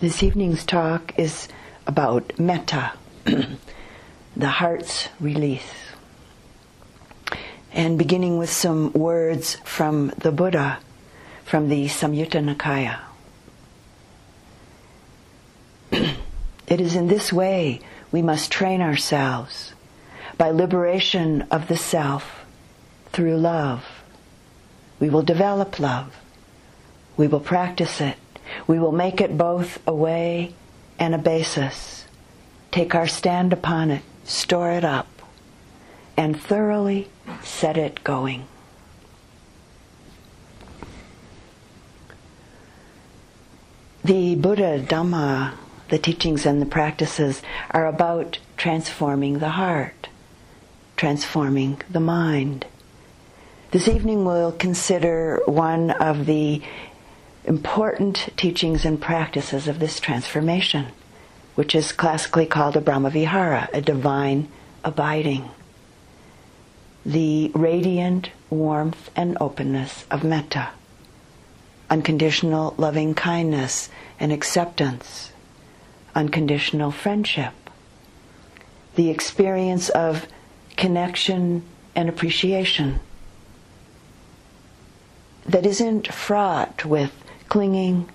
This evening's talk is about metta, the heart's release. And beginning with some words from the Buddha from the Samyutta Nikaya. it is in this way we must train ourselves by liberation of the self through love. We will develop love. We will practice it. We will make it both a way and a basis. Take our stand upon it, store it up, and thoroughly set it going. The Buddha Dhamma, the teachings and the practices, are about transforming the heart, transforming the mind. This evening we'll consider one of the important teachings and practices of this transformation, which is classically called a Brahmavihara, a divine abiding. The radiant warmth and openness of metta, unconditional loving kindness and acceptance, unconditional friendship, the experience of connection and appreciation that isn't fraught with clinging,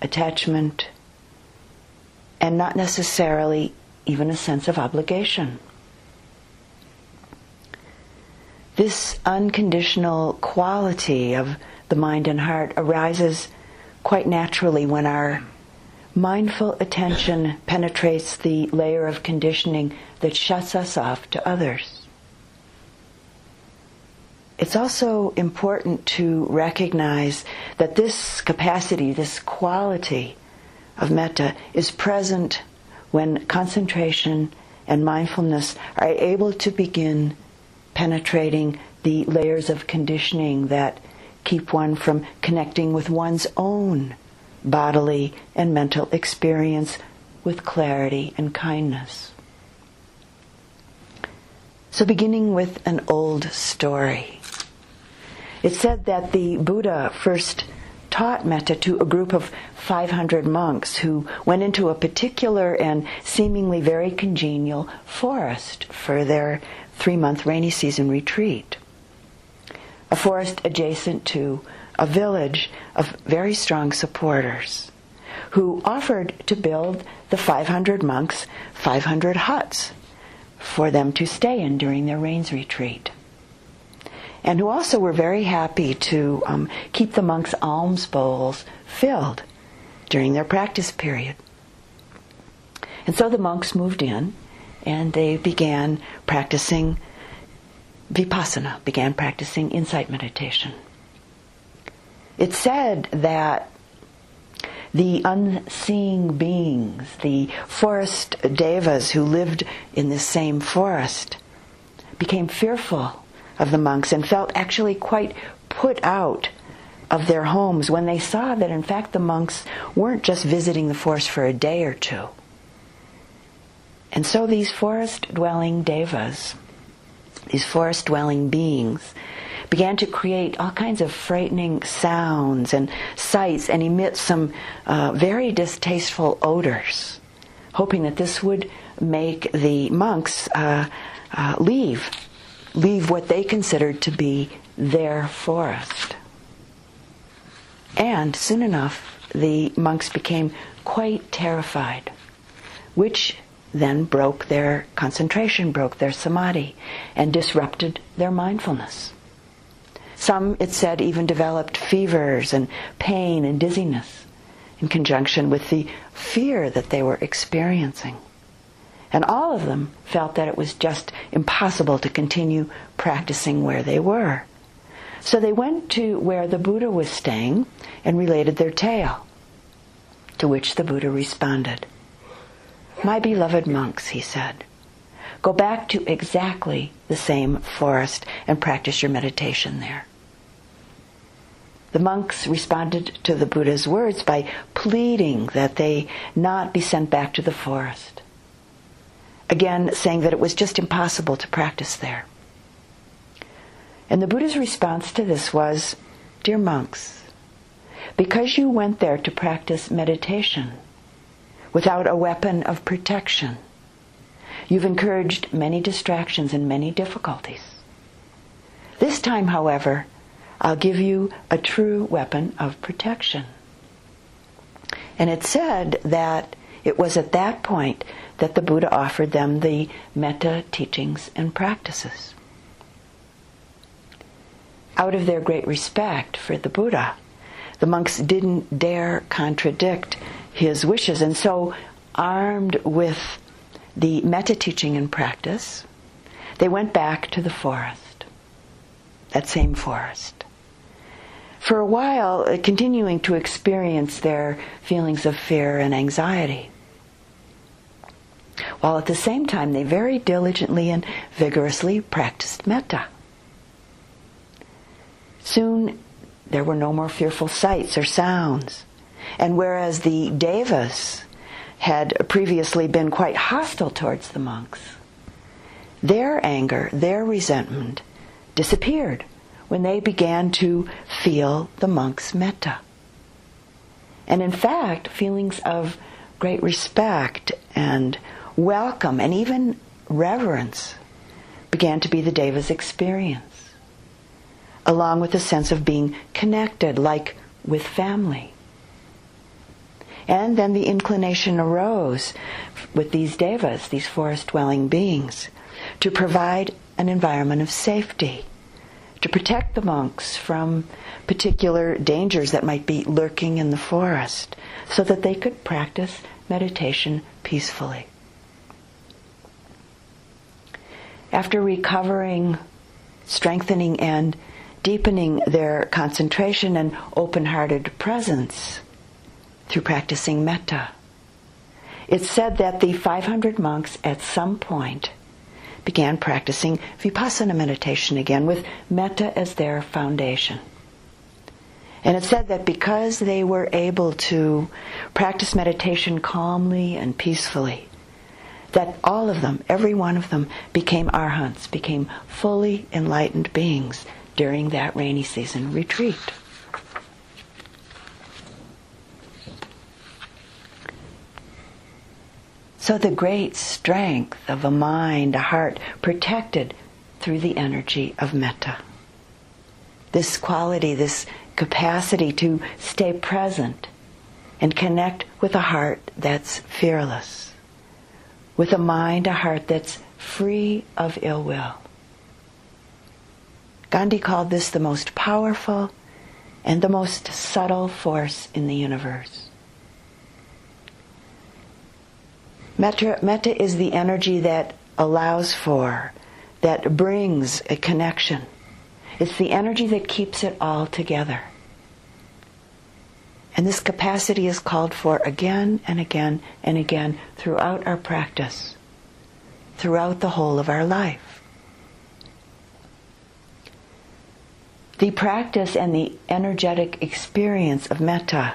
attachment, and not necessarily even a sense of obligation. This unconditional quality of the mind and heart arises quite naturally when our mindful attention penetrates the layer of conditioning that shuts us off to others. It's also important to recognize that this capacity, this quality of metta is present when concentration and mindfulness are able to begin penetrating the layers of conditioning that keep one from connecting with one's own bodily and mental experience with clarity and kindness. So, beginning with an old story. It said that the Buddha first taught metta to a group of 500 monks who went into a particular and seemingly very congenial forest for their three month rainy season retreat. A forest adjacent to a village of very strong supporters who offered to build the 500 monks 500 huts for them to stay in during their rains retreat and who also were very happy to um, keep the monks' alms bowls filled during their practice period. And so the monks moved in and they began practicing vipassana, began practicing insight meditation. It said that the unseeing beings, the forest devas who lived in this same forest, became fearful of the monks and felt actually quite put out of their homes when they saw that in fact the monks weren't just visiting the forest for a day or two. And so these forest dwelling devas, these forest dwelling beings, began to create all kinds of frightening sounds and sights and emit some uh, very distasteful odors, hoping that this would make the monks uh, uh, leave leave what they considered to be their forest. And soon enough, the monks became quite terrified, which then broke their concentration, broke their samadhi, and disrupted their mindfulness. Some, it said, even developed fevers and pain and dizziness in conjunction with the fear that they were experiencing. And all of them felt that it was just impossible to continue practicing where they were. So they went to where the Buddha was staying and related their tale. To which the Buddha responded, My beloved monks, he said, go back to exactly the same forest and practice your meditation there. The monks responded to the Buddha's words by pleading that they not be sent back to the forest again saying that it was just impossible to practice there. And the Buddha's response to this was, Dear monks, because you went there to practice meditation, without a weapon of protection. You've encouraged many distractions and many difficulties. This time, however, I'll give you a true weapon of protection. And it said that it was at that point that the Buddha offered them the metta teachings and practices. Out of their great respect for the Buddha, the monks didn't dare contradict his wishes, and so, armed with the metta teaching and practice, they went back to the forest, that same forest. For a while, uh, continuing to experience their feelings of fear and anxiety. While at the same time, they very diligently and vigorously practiced metta. Soon, there were no more fearful sights or sounds. And whereas the devas had previously been quite hostile towards the monks, their anger, their resentment disappeared when they began to feel the monks' metta. And in fact, feelings of great respect and welcome and even reverence began to be the Deva's experience, along with a sense of being connected, like with family. And then the inclination arose with these devas, these forest dwelling beings, to provide an environment of safety, to protect the monks from particular dangers that might be lurking in the forest, so that they could practice meditation peacefully. After recovering, strengthening, and deepening their concentration and open hearted presence through practicing metta, it's said that the 500 monks at some point began practicing vipassana meditation again with metta as their foundation. And it said that because they were able to practice meditation calmly and peacefully, that all of them, every one of them, became arhants, became fully enlightened beings during that rainy season retreat. So the great strength of a mind, a heart, protected through the energy of metta. This quality, this capacity to stay present and connect with a heart that's fearless, with a mind, a heart that's free of ill will. Gandhi called this the most powerful and the most subtle force in the universe. Metta, metta is the energy that allows for, that brings a connection. It's the energy that keeps it all together. And this capacity is called for again and again and again throughout our practice, throughout the whole of our life. The practice and the energetic experience of metta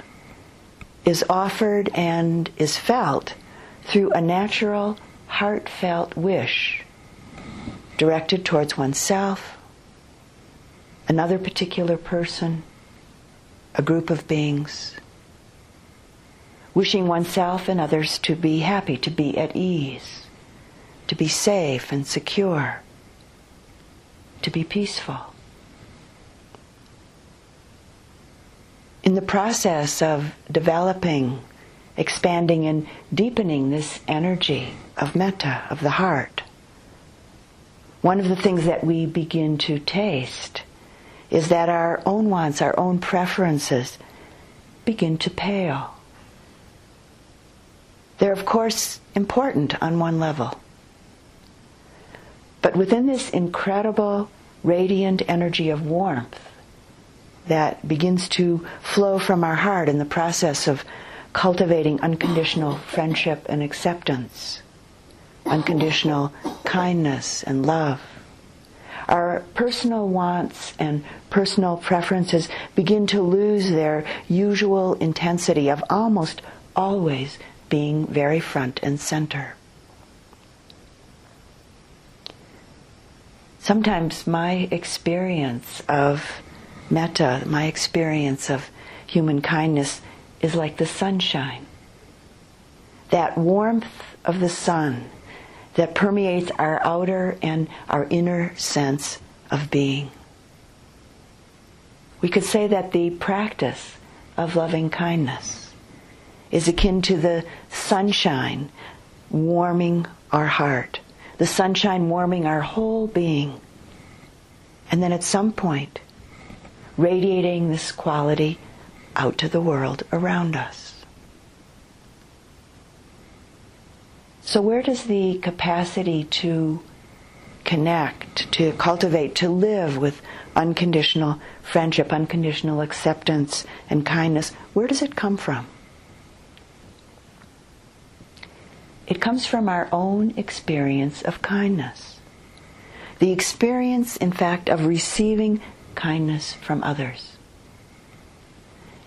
is offered and is felt through a natural, heartfelt wish directed towards oneself, another particular person, a group of beings, wishing oneself and others to be happy, to be at ease, to be safe and secure, to be peaceful. In the process of developing, expanding, and deepening this energy of metta, of the heart, one of the things that we begin to taste is that our own wants, our own preferences begin to pale. They're, of course, important on one level. But within this incredible, radiant energy of warmth that begins to flow from our heart in the process of cultivating unconditional friendship and acceptance, unconditional kindness and love, our personal wants and personal preferences begin to lose their usual intensity of almost always being very front and center. Sometimes my experience of metta, my experience of human kindness, is like the sunshine. that warmth of the sun that permeates our outer and our inner sense of being. We could say that the practice of loving kindness is akin to the sunshine warming our heart, the sunshine warming our whole being, and then at some point radiating this quality out to the world around us. So, where does the capacity to connect, to cultivate, to live with unconditional friendship, unconditional acceptance, and kindness, where does it come from? It comes from our own experience of kindness. The experience, in fact, of receiving kindness from others.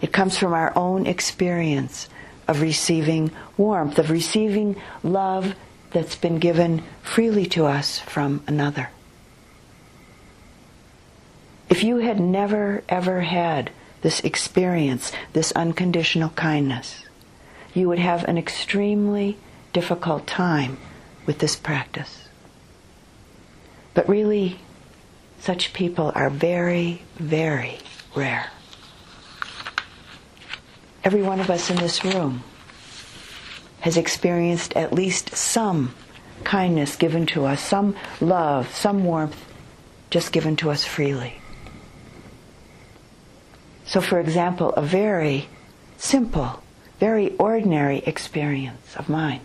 It comes from our own experience of receiving warmth, of receiving love that's been given freely to us from another. If you had never, ever had this experience, this unconditional kindness, you would have an extremely difficult time with this practice. But really, such people are very, very rare. Every one of us in this room has experienced at least some kindness given to us, some love, some warmth just given to us freely. So, for example, a very simple, very ordinary experience of mine.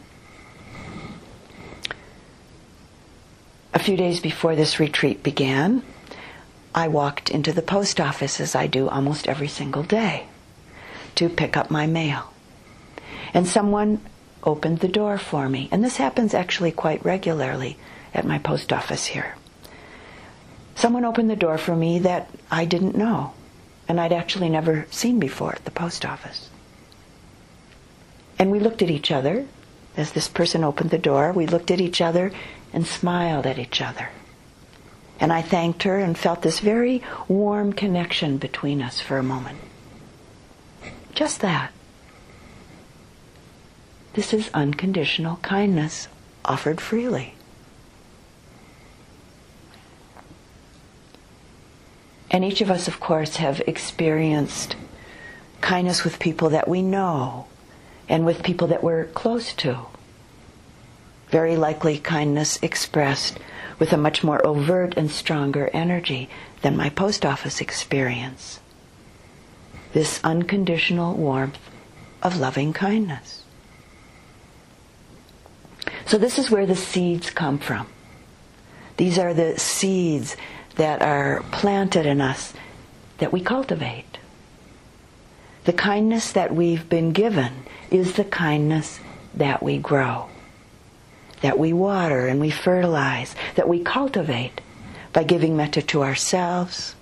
A few days before this retreat began, I walked into the post office as I do almost every single day to pick up my mail. And someone opened the door for me. And this happens actually quite regularly at my post office here. Someone opened the door for me that I didn't know and I'd actually never seen before at the post office. And we looked at each other as this person opened the door. We looked at each other and smiled at each other. And I thanked her and felt this very warm connection between us for a moment. Just that. This is unconditional kindness offered freely. And each of us, of course, have experienced kindness with people that we know and with people that we're close to. Very likely kindness expressed with a much more overt and stronger energy than my post office experience this unconditional warmth of loving kindness. So, this is where the seeds come from. These are the seeds that are planted in us that we cultivate. The kindness that we've been given is the kindness that we grow, that we water and we fertilize, that we cultivate by giving metta to ourselves,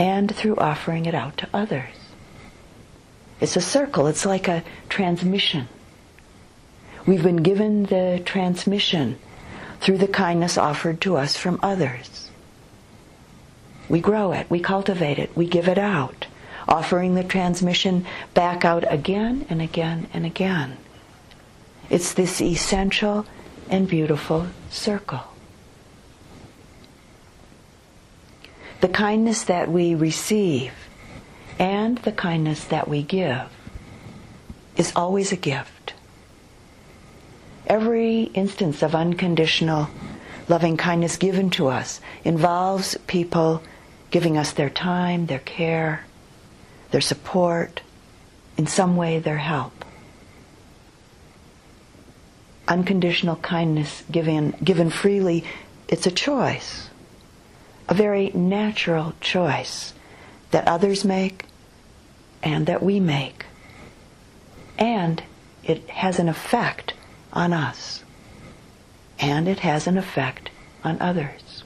and through offering it out to others. It's a circle, it's like a transmission. We've been given the transmission through the kindness offered to us from others. We grow it, we cultivate it, we give it out, offering the transmission back out again and again and again. It's this essential and beautiful circle. The kindness that we receive and the kindness that we give is always a gift. Every instance of unconditional loving kindness given to us involves people giving us their time, their care, their support, in some way their help. Unconditional kindness given, given freely, it's a choice a very natural choice that others make and that we make. And it has an effect on us. And it has an effect on others.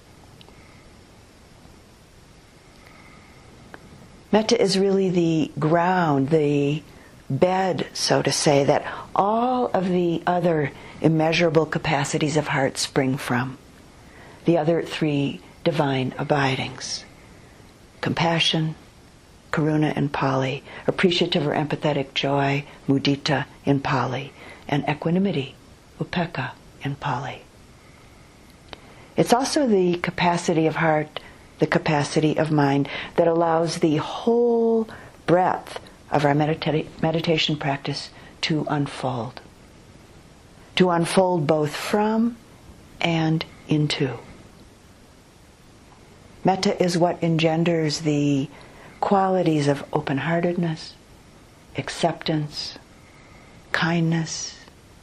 Metta is really the ground, the bed, so to say, that all of the other immeasurable capacities of heart spring from. The other three divine abidings compassion, karuna in Pali, appreciative or empathetic joy, mudita in Pali, and equanimity, upekkha in Pali. It's also the capacity of heart, the capacity of mind that allows the whole breadth of our medita- meditation practice to unfold. To unfold both from and into. Metta is what engenders the qualities of open heartedness, acceptance, kindness,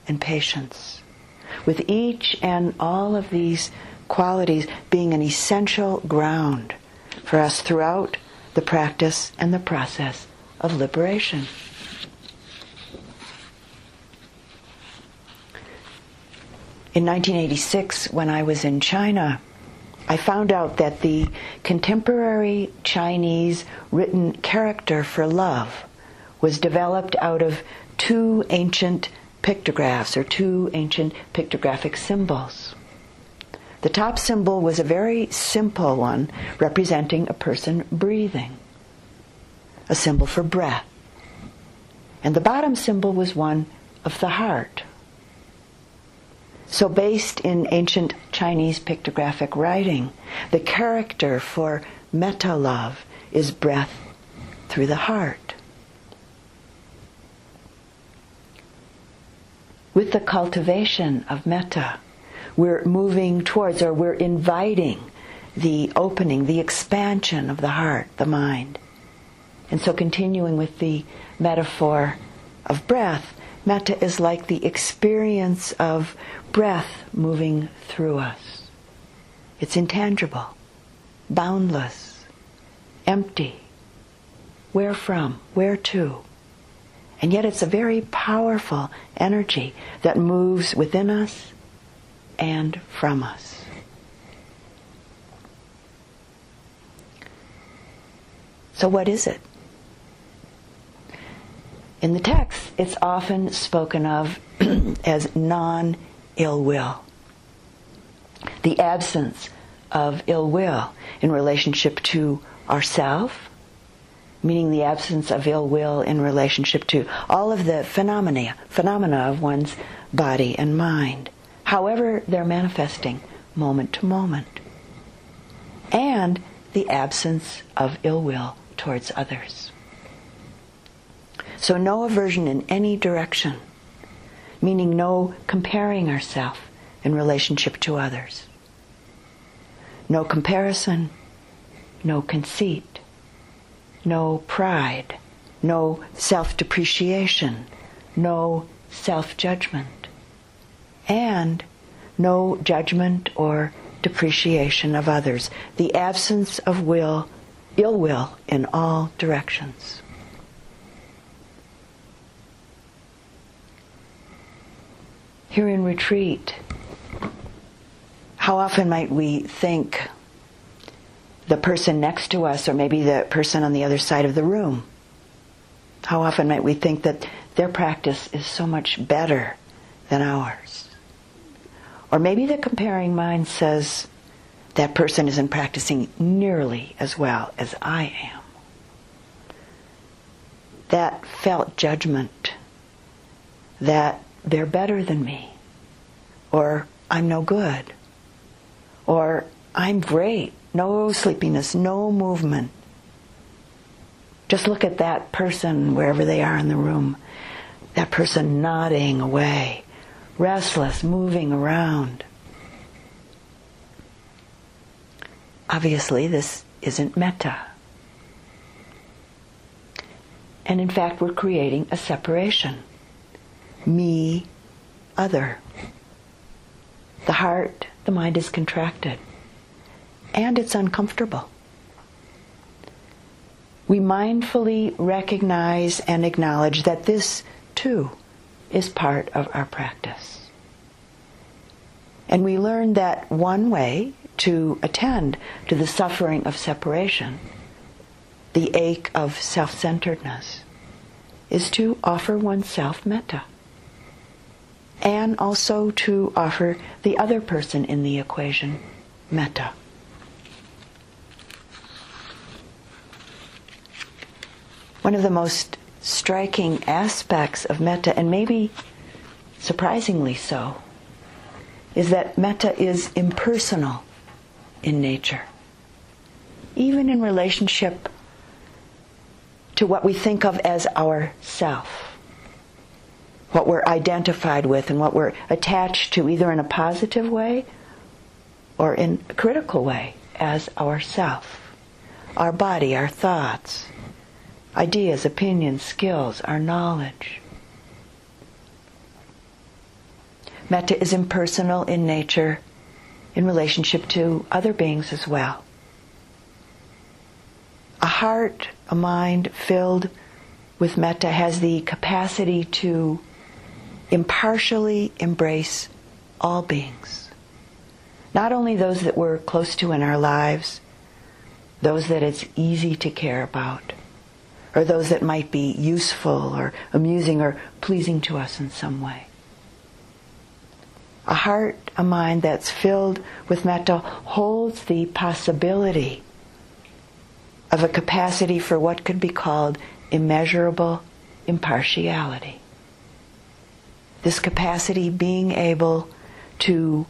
and patience. With each and all of these qualities being an essential ground for us throughout the practice and the process of liberation. In 1986, when I was in China, I found out that the contemporary Chinese written character for love was developed out of two ancient pictographs or two ancient pictographic symbols. The top symbol was a very simple one representing a person breathing, a symbol for breath. And the bottom symbol was one of the heart. So, based in ancient Chinese pictographic writing, the character for metta love is breath through the heart. With the cultivation of metta, we're moving towards or we're inviting the opening, the expansion of the heart, the mind. And so, continuing with the metaphor of breath, metta is like the experience of breath moving through us. It's intangible, boundless, empty. Where from? Where to? And yet it's a very powerful energy that moves within us and from us. So, what is it? In the text, it's often spoken of as non ill will. The absence of ill will in relationship to ourself, meaning the absence of ill will in relationship to all of the phenomena, phenomena of one's body and mind however they're manifesting moment to moment, and the absence of ill will towards others. So, no aversion in any direction, meaning no comparing ourselves in relationship to others. No comparison, no conceit, no pride, no self depreciation, no self judgment and no judgment or depreciation of others, the absence of will, ill will in all directions. Here in retreat, how often might we think the person next to us, or maybe the person on the other side of the room, how often might we think that their practice is so much better than ours? Or maybe the comparing mind says that person isn't practicing nearly as well as I am. That felt judgment that they're better than me, or I'm no good, or I'm great, no sleepiness, no movement. Just look at that person wherever they are in the room, that person nodding away restless, moving around. Obviously, this isn't metta. And in fact, we're creating a separation me, other. The heart, the mind is contracted, and it's uncomfortable. We mindfully recognize and acknowledge that this, too, is part of our practice. And we learn that one way to attend to the suffering of separation, the ache of self centeredness, is to offer oneself metta. And also to offer the other person in the equation metta. One of the most striking aspects of metta, and maybe surprisingly so, is that metta is impersonal in nature, even in relationship to what we think of as our self, what we're identified with and what we're attached to either in a positive way or in a critical way as ourself, our body, our thoughts, ideas, opinions, skills, our knowledge. Metta is impersonal in nature in relationship to other beings as well. A heart, a mind filled with metta has the capacity to impartially embrace all beings. Not only those that we're close to in our lives, those that it's easy to care about, or those that might be useful or amusing or pleasing to us in some way. A heart, a mind that's filled with metta holds the possibility of a capacity for what could be called immeasurable impartiality. This capacity being able to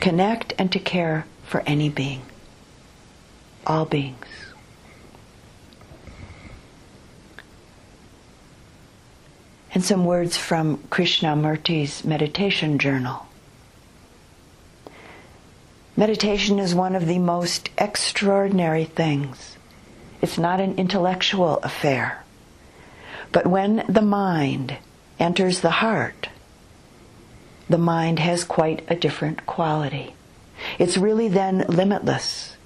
connect and to care for any being, all beings. And some words from Krishnamurti's meditation journal. Meditation is one of the most extraordinary things. It's not an intellectual affair. But when the mind enters the heart, the mind has quite a different quality. It's really then limitless.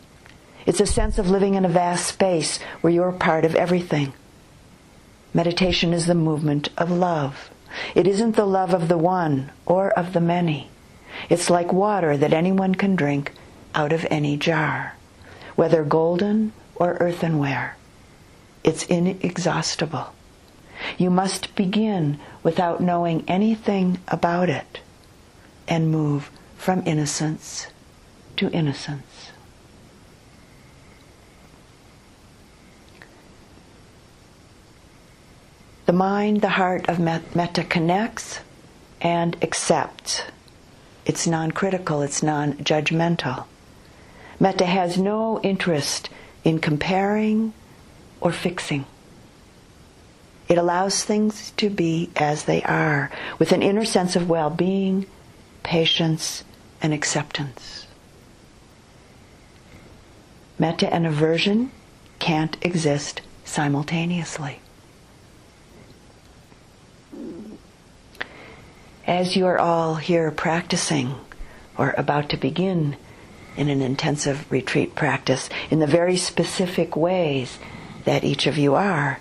It's a sense of living in a vast space where you're part of everything. Meditation is the movement of love. It isn't the love of the one or of the many. It's like water that anyone can drink out of any jar, whether golden or earthenware. It's inexhaustible. You must begin without knowing anything about it and move from innocence to innocence. The mind, the heart of metta connects and accepts. It's non critical, it's non judgmental. Metta has no interest in comparing or fixing. It allows things to be as they are, with an inner sense of well being patience, and acceptance. Metta and aversion can't exist simultaneously. As you are all here practicing or about to begin in an intensive retreat practice in the very specific ways that each of you are,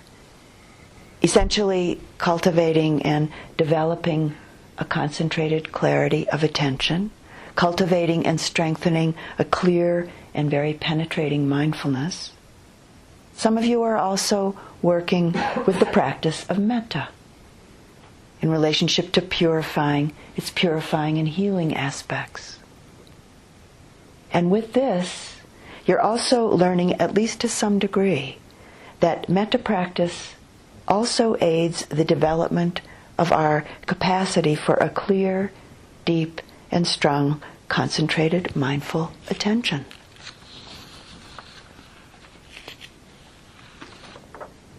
essentially cultivating and developing a concentrated clarity of attention, cultivating and strengthening a clear and very penetrating mindfulness. Some of you are also working with the practice of metta in relationship to purifying its purifying and healing aspects. And with this, you're also learning, at least to some degree, that metta practice also aids the development of our capacity for a clear, deep, and strong, concentrated, mindful attention.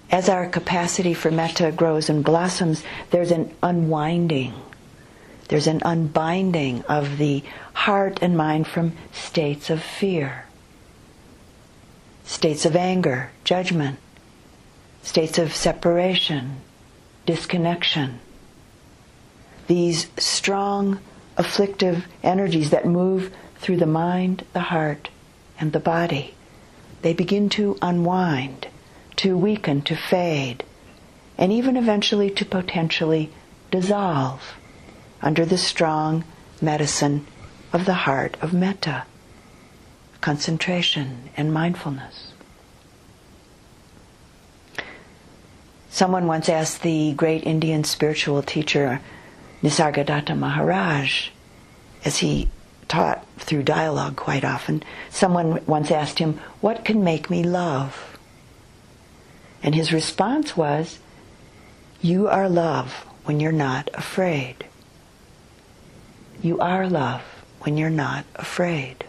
As our capacity for metta grows and blossoms, there's an unwinding, there's an unbinding of the heart and mind from states of fear, states of anger, judgment, states of separation, disconnection these strong afflictive energies that move through the mind, the heart, and the body. They begin to unwind, to weaken, to fade, and even eventually to potentially dissolve under the strong medicine of the heart of metta, concentration and mindfulness. Someone once asked the great Indian spiritual teacher Nisargadatta Maharaj, as he taught through dialogue quite often, someone once asked him, What can make me love? And his response was, You are love when you're not afraid. You are love when you're not afraid.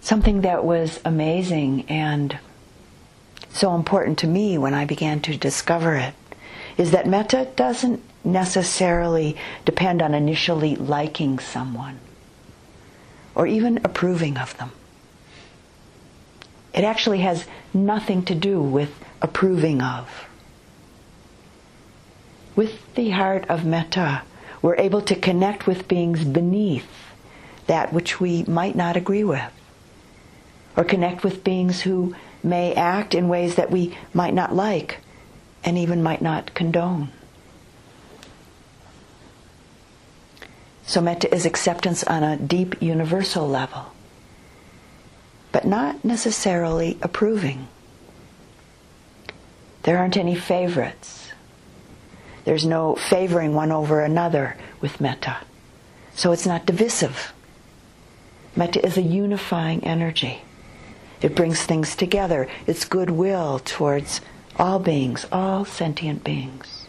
Something that was amazing and so important to me when I began to discover it is that metta doesn't necessarily depend on initially liking someone or even approving of them. It actually has nothing to do with approving of. With the heart of metta, we're able to connect with beings beneath that which we might not agree with, or connect with beings who may act in ways that we might not like and even might not condone. So metta is acceptance on a deep universal level, but not necessarily approving. There aren't any favorites. There's no favoring one over another with metta. So it's not divisive. Metta is a unifying energy. It brings things together. It's goodwill towards all beings, all sentient beings.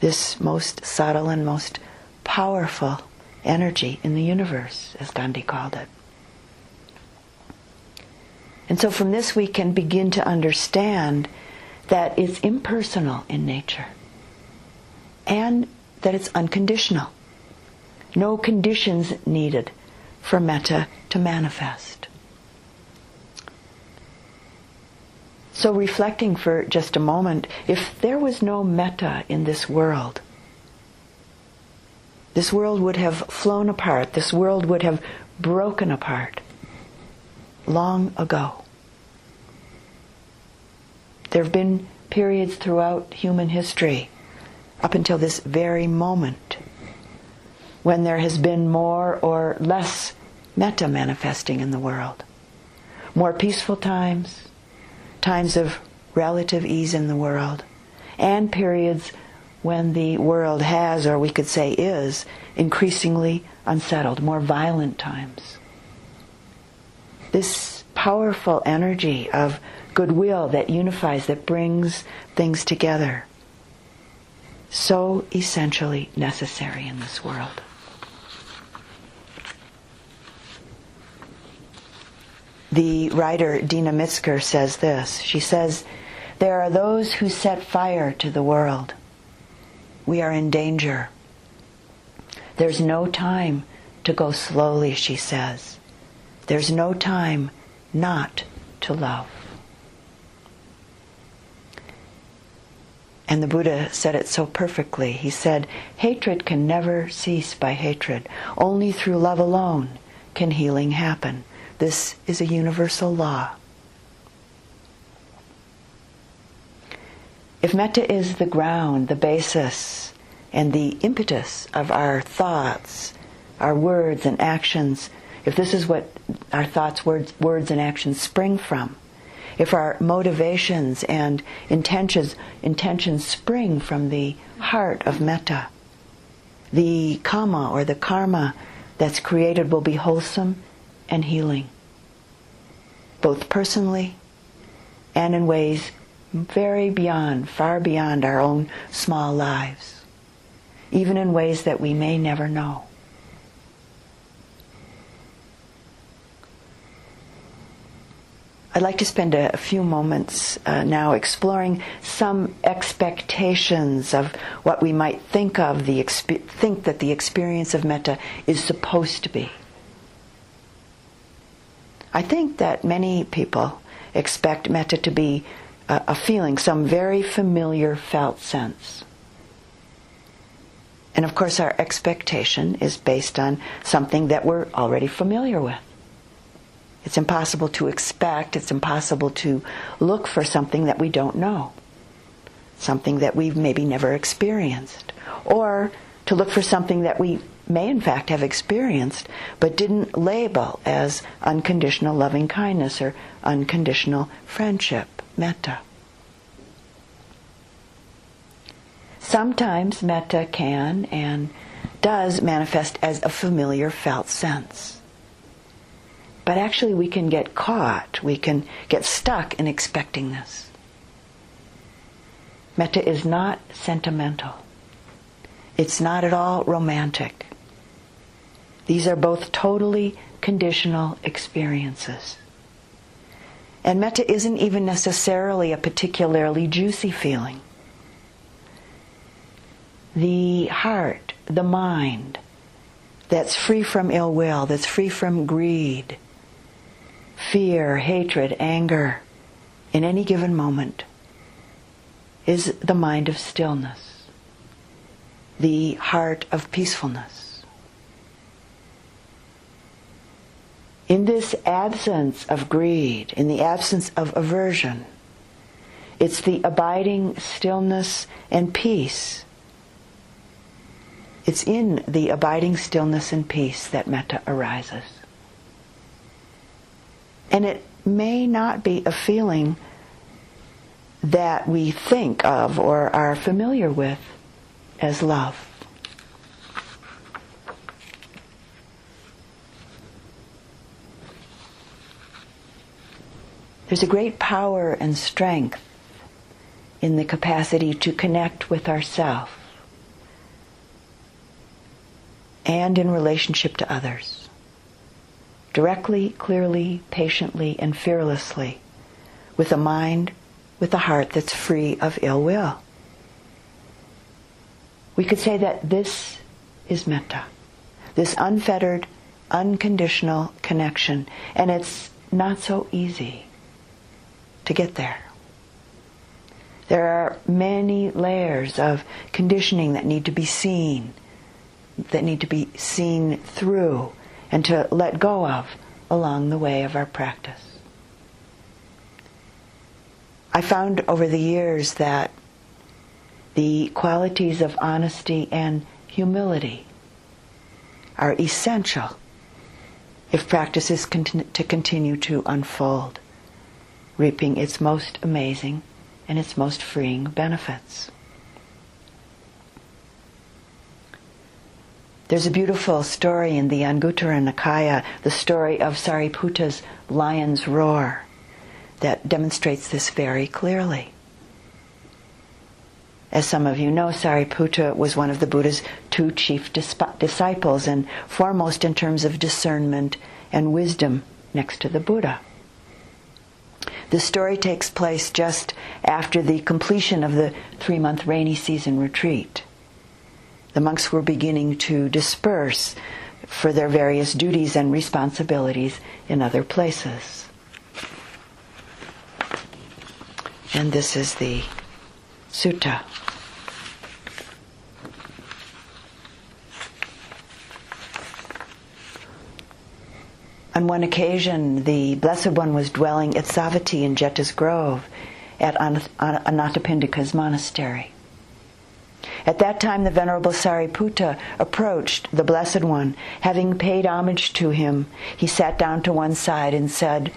This most subtle and most powerful energy in the universe, as Gandhi called it. And so from this we can begin to understand that it's impersonal in nature and that it's unconditional. No conditions needed for metta to manifest. So, reflecting for just a moment, if there was no metta in this world, this world would have flown apart, this world would have broken apart long ago. There have been periods throughout human history, up until this very moment, when there has been more or less metta manifesting in the world. More peaceful times, times of relative ease in the world, and periods when the world has, or we could say is, increasingly unsettled, more violent times. This powerful energy of goodwill that unifies, that brings things together, so essentially necessary in this world. The writer Deena Metzger says this. She says, There are those who set fire to the world. We are in danger. There's no time to go slowly, she says. There's no time not to love. And the Buddha said it so perfectly. He said, Hatred can never cease by hatred. Only through love alone can healing happen. This is a universal law. If metta is the ground, the basis, and the impetus of our thoughts, our words and actions, if this is what our thoughts, words, words and actions spring from, if our motivations and intentions intentions spring from the heart of metta, the kamma or the karma that's created will be wholesome and healing, both personally and in ways very beyond, far beyond our own small lives, even in ways that we may never know. I'd like to spend a, few moments uh, now exploring some expectations of what we might think of the exp- think that the experience of metta is supposed to be. I think that many people expect metta to be a, a feeling, some very familiar felt sense. And of course, our expectation is based on something that we're already familiar with. It's impossible to expect, it's impossible to look for something that we don't know, something that we've maybe never experienced, or to look for something that we may in fact have experienced, but didn't label as unconditional loving kindness or unconditional friendship, metta. Sometimes metta can and does manifest as a familiar felt sense. But actually, we can get caught, we can get stuck in expecting this. Metta is not sentimental. It's not at all romantic. These are both totally conditional experiences. And metta isn't even necessarily a particularly juicy feeling. The heart, the mind, that's free from ill will, that's free from greed, fear, hatred, anger, in any given moment, is the mind of stillness, the heart of peacefulness. In this absence of greed, in the absence of aversion, it's the abiding stillness and peace. It's in the abiding stillness and peace that metta arises. And it may not be a feeling that we think of or are familiar with as love. There's a great power and strength in the capacity to connect with ourself and in relationship to others. Directly, clearly, patiently, and fearlessly, with a mind, with a heart that's free of ill will. We could say that this is metta, this unfettered, unconditional connection, and it's not so easy to get there. There are many layers of conditioning that need to be seen, that need to be seen through, and to let go of along the way of our practice. I found over the years that the qualities of honesty and humility are essential if practice is to continue to unfold reaping its most amazing and its most freeing benefits. There's a beautiful story in the Anguttara Nikaya, the story of Sariputta's lion's roar, that demonstrates this very clearly. As some of you know, Sariputta was one of the Buddha's two chief disciples and foremost in terms of discernment and wisdom next to the Buddha. The story takes place just after the completion of the three month rainy season retreat. The monks were beginning to disperse for their various duties and responsibilities in other places. And this is the sutta. On one occasion, the Blessed One was dwelling at Savatthi in Jeta's Grove at Anathapindika's monastery. At that time, the Venerable Sariputta approached the Blessed One. Having paid homage to him, he sat down to one side and said,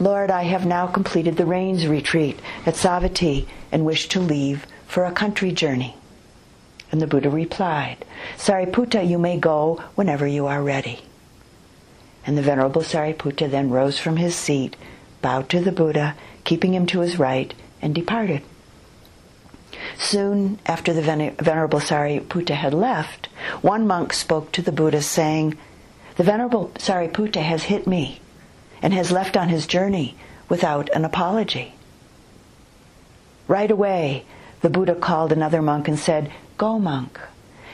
Lord, I have now completed the rains retreat at Savatthi and wish to leave for a country journey. And the Buddha replied, Sariputta, you may go whenever you are ready. And the Venerable Sariputta then rose from his seat, bowed to the Buddha, keeping him to his right, and departed. Soon after the Venerable Sariputta had left, one monk spoke to the Buddha saying, The Venerable Sariputta has hit me and has left on his journey without an apology. Right away, the Buddha called another monk and said, Go, monk,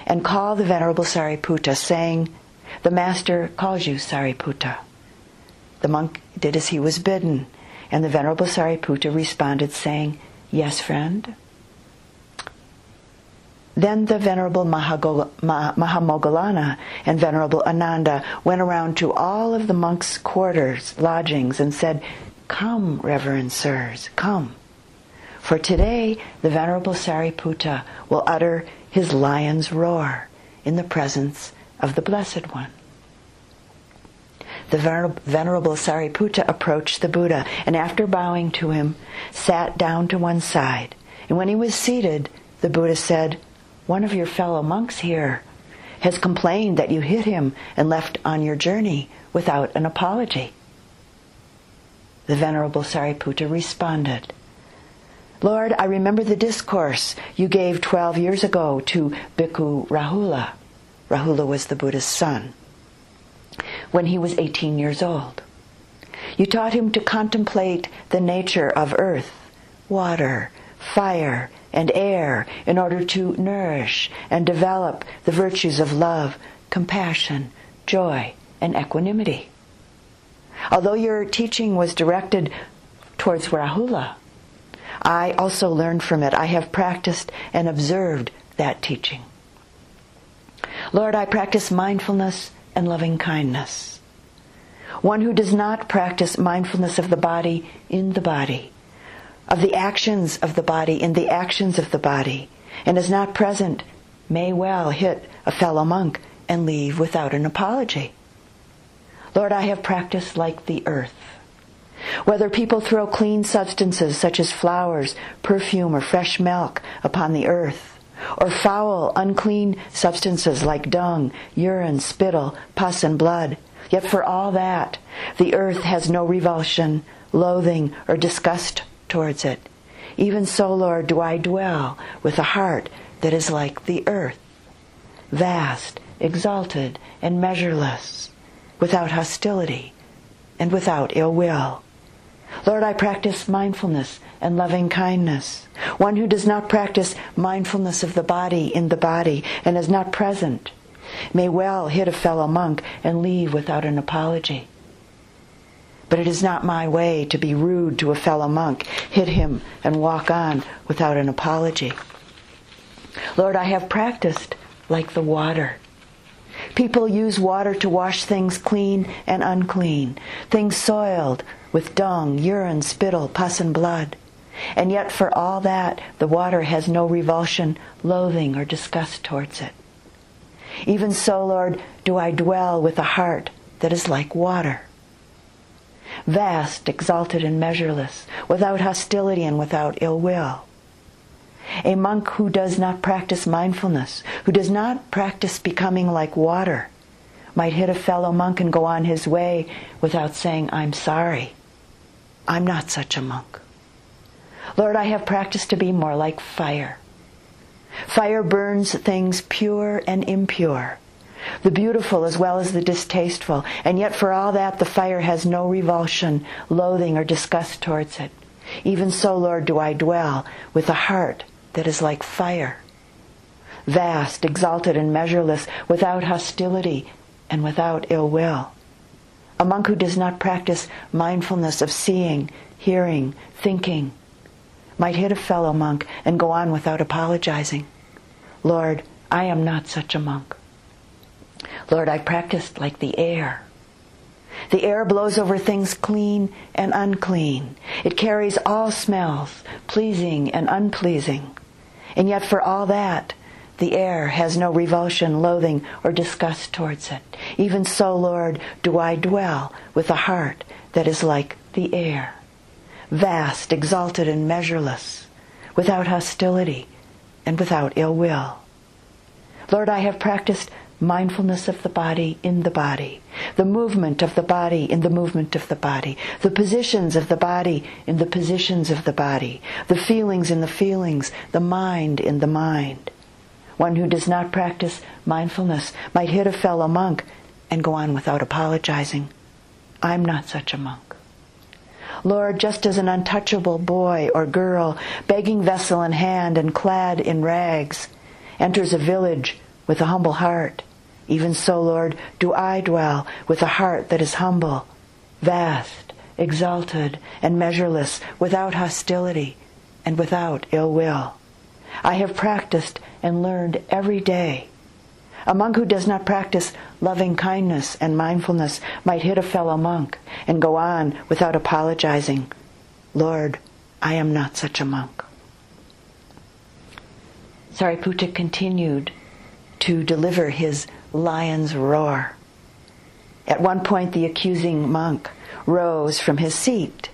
and call the Venerable Sariputta, saying, the master calls you Sariputta. The monk did as he was bidden, and the Venerable Sariputta responded, saying, Yes, friend. Then the Venerable Mahamoggallana and Venerable Ananda went around to all of the monks' quarters, lodgings, and said, Come, reverend sirs, come. For today the Venerable Sariputta will utter his lion's roar in the presence of the Blessed One. The Venerable Sariputta approached the Buddha and after bowing to him, sat down to one side. And when he was seated, the Buddha said, One of your fellow monks here has complained that you hit him and left on your journey without an apology. The Venerable Sariputta responded, Lord, I remember the discourse you gave 12 years ago to Bhikkhu Rahula. Rahula was the Buddha's son. When he was 18 years old. You taught him to contemplate the nature of earth, water, fire, and air in order to nourish and develop the virtues of love, compassion, joy, and equanimity. Although your teaching was directed towards Rahula, I also learned from it. I have practiced and observed that teaching. Lord, I practice mindfulness and loving kindness. One who does not practice mindfulness of the body in the body, of the actions of the body in the actions of the body, and is not present may well hit a fellow monk and leave without an apology. Lord, I have practiced like the earth. Whether people throw clean substances such as flowers, perfume, or fresh milk upon the earth, or foul, unclean substances like dung, urine, spittle, pus, and blood, yet for all that, the earth has no revulsion, loathing, or disgust towards it. Even so, Lord, do I dwell with a heart that is like the earth, vast, exalted, and measureless, without hostility and without ill will. Lord, I practice mindfulness and loving kindness. One who does not practice mindfulness of the body in the body and is not present may well hit a fellow monk and leave without an apology. But it is not my way to be rude to a fellow monk, hit him, and walk on without an apology. Lord, I have practiced like the water. People use water to wash things clean and unclean, things soiled with dung, urine, spittle, pus, and blood. And yet, for all that, the water has no revulsion, loathing, or disgust towards it. Even so, Lord, do I dwell with a heart that is like water vast, exalted, and measureless, without hostility and without ill will. A monk who does not practice mindfulness, who does not practice becoming like water, might hit a fellow monk and go on his way without saying, I'm sorry. I'm not such a monk. Lord, I have practiced to be more like fire. Fire burns things pure and impure the beautiful as well as the distasteful, and yet for all that the fire has no revulsion, loathing, or disgust towards it. Even so, Lord, do I dwell with a heart that is like fire, vast, exalted, and measureless, without hostility and without ill will. A monk who does not practice mindfulness of seeing, hearing, thinking, might hit a fellow monk and go on without apologizing. Lord, I am not such a monk. Lord, I practiced like the air. The air blows over things clean and unclean. It carries all smells, pleasing and unpleasing. And yet, for all that, the air has no revulsion, loathing, or disgust towards it. Even so, Lord, do I dwell with a heart that is like the air, vast, exalted, and measureless, without hostility and without ill will. Lord, I have practiced mindfulness of the body in the body, the movement of the body in the movement of the body, the positions of the body in the positions of the body, the feelings in the feelings, the mind in the mind. One who does not practice mindfulness might hit a fellow monk and go on without apologizing. I'm not such a monk. Lord, just as an untouchable boy or girl, begging vessel in hand and clad in rags, enters a village with a humble heart, even so, Lord, do I dwell with a heart that is humble, vast, exalted, and measureless, without hostility and without ill will. I have practiced and learned every day. A monk who does not practice loving kindness and mindfulness might hit a fellow monk and go on without apologizing. Lord, I am not such a monk. Sariputta continued to deliver his lion's roar. At one point, the accusing monk rose from his seat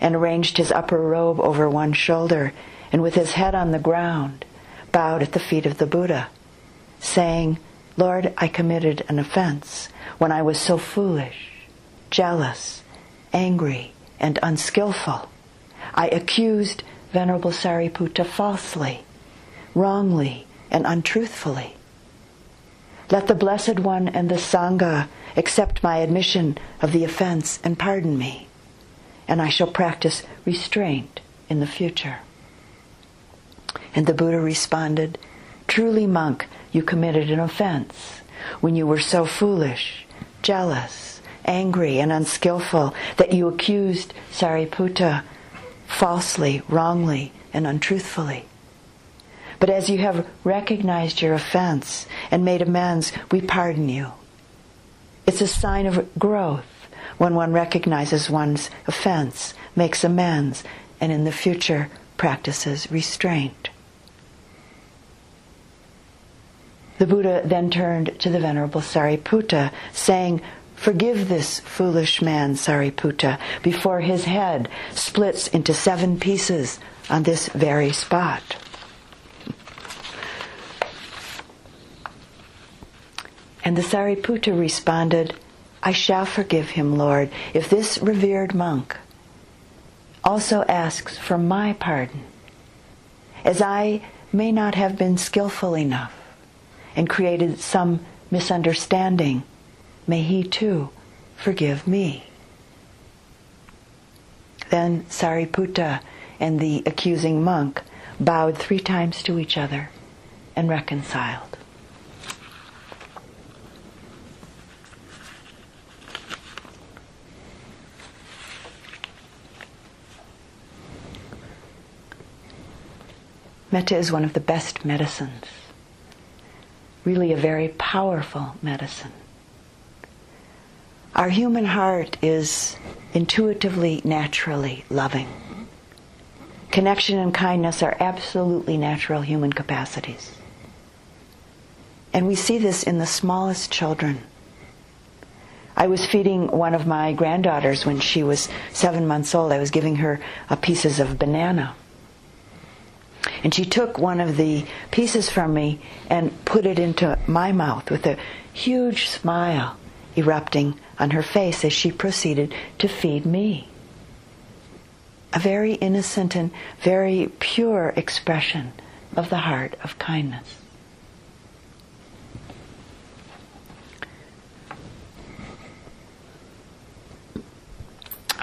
and arranged his upper robe over one shoulder and with his head on the ground bowed at the feet of the Buddha, saying, Lord, I committed an offense when I was so foolish, jealous, angry, and unskillful. I accused Venerable Sariputta falsely, wrongly, and untruthfully. Let the Blessed One and the Sangha accept my admission of the offense and pardon me, and I shall practice restraint in the future. And the Buddha responded, Truly, monk, you committed an offense when you were so foolish, jealous, angry, and unskillful that you accused Sariputta falsely, wrongly, and untruthfully. But as you have recognized your offense and made amends, we pardon you. It's a sign of growth when one recognizes one's offense, makes amends, and in the future practices restraint. The Buddha then turned to the Venerable Sariputta, saying, Forgive this foolish man, Sariputta, before his head splits into seven pieces on this very spot. And the Sariputta responded, I shall forgive him, Lord, if this revered monk also asks for my pardon, as I may not have been skillful enough and created some misunderstanding, may he too forgive me. Then Sariputta and the accusing monk bowed three times to each other and reconciled. Metta is one of the best medicines, really a very powerful medicine. Our human heart is intuitively, naturally loving. Connection and kindness are absolutely natural human capacities. And we see this in the smallest children. I was feeding one of my granddaughters when she was seven months old. I was giving her pieces of banana. And she took one of the pieces from me and put it into my mouth with a huge smile erupting on her face as she proceeded to feed me. A very innocent and very pure expression of the heart of kindness.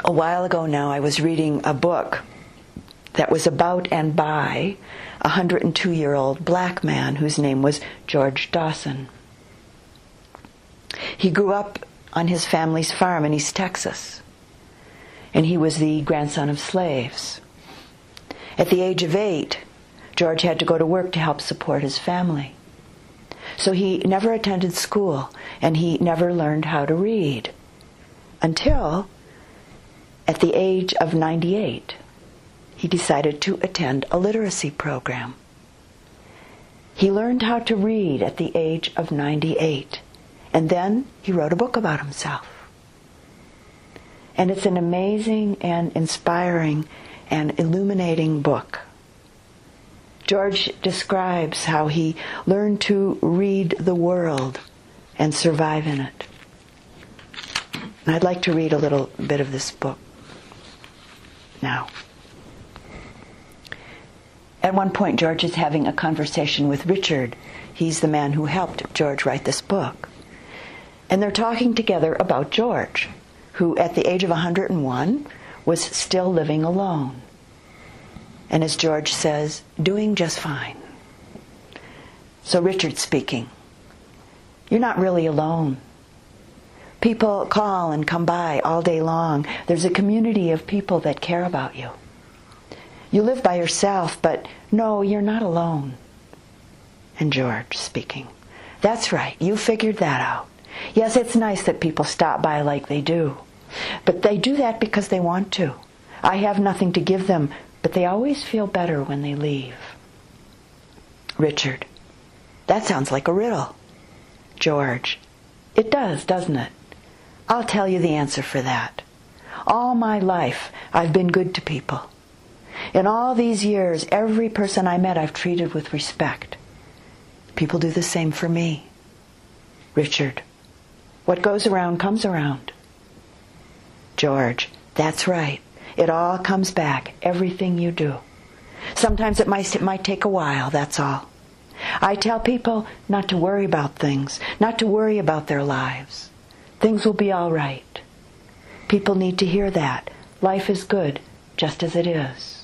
A while ago now, I was reading a book that was about and by a 102 year old black man whose name was George Dawson. He grew up on his family's farm in East Texas, and he was the grandson of slaves. At the age of eight, George had to go to work to help support his family. So he never attended school and he never learned how to read until at the age of 98 he decided to attend a literacy program. He learned how to read at the age of 98, and then he wrote a book about himself. And it's an amazing and inspiring and illuminating book. George describes how he learned to read the world and survive in it. I'd like to read a little bit of this book now. At one point, George is having a conversation with Richard. He's the man who helped George write this book. And they're talking together about George, who at the age of 101 was still living alone. And as George says, doing just fine. So Richard's speaking. You're not really alone. People call and come by all day long. There's a community of people that care about you. You live by yourself, but no, you're not alone. And George speaking. That's right, you figured that out. Yes, it's nice that people stop by like they do. But they do that because they want to. I have nothing to give them, but they always feel better when they leave. Richard. That sounds like a riddle. George. It does, doesn't it? I'll tell you the answer for that. All my life, I've been good to people. In all these years, every person I met I've treated with respect. People do the same for me. Richard, what goes around comes around. George, that's right. It all comes back, everything you do. Sometimes it might, it might take a while, that's all. I tell people not to worry about things, not to worry about their lives. Things will be all right. People need to hear that. Life is good just as it is.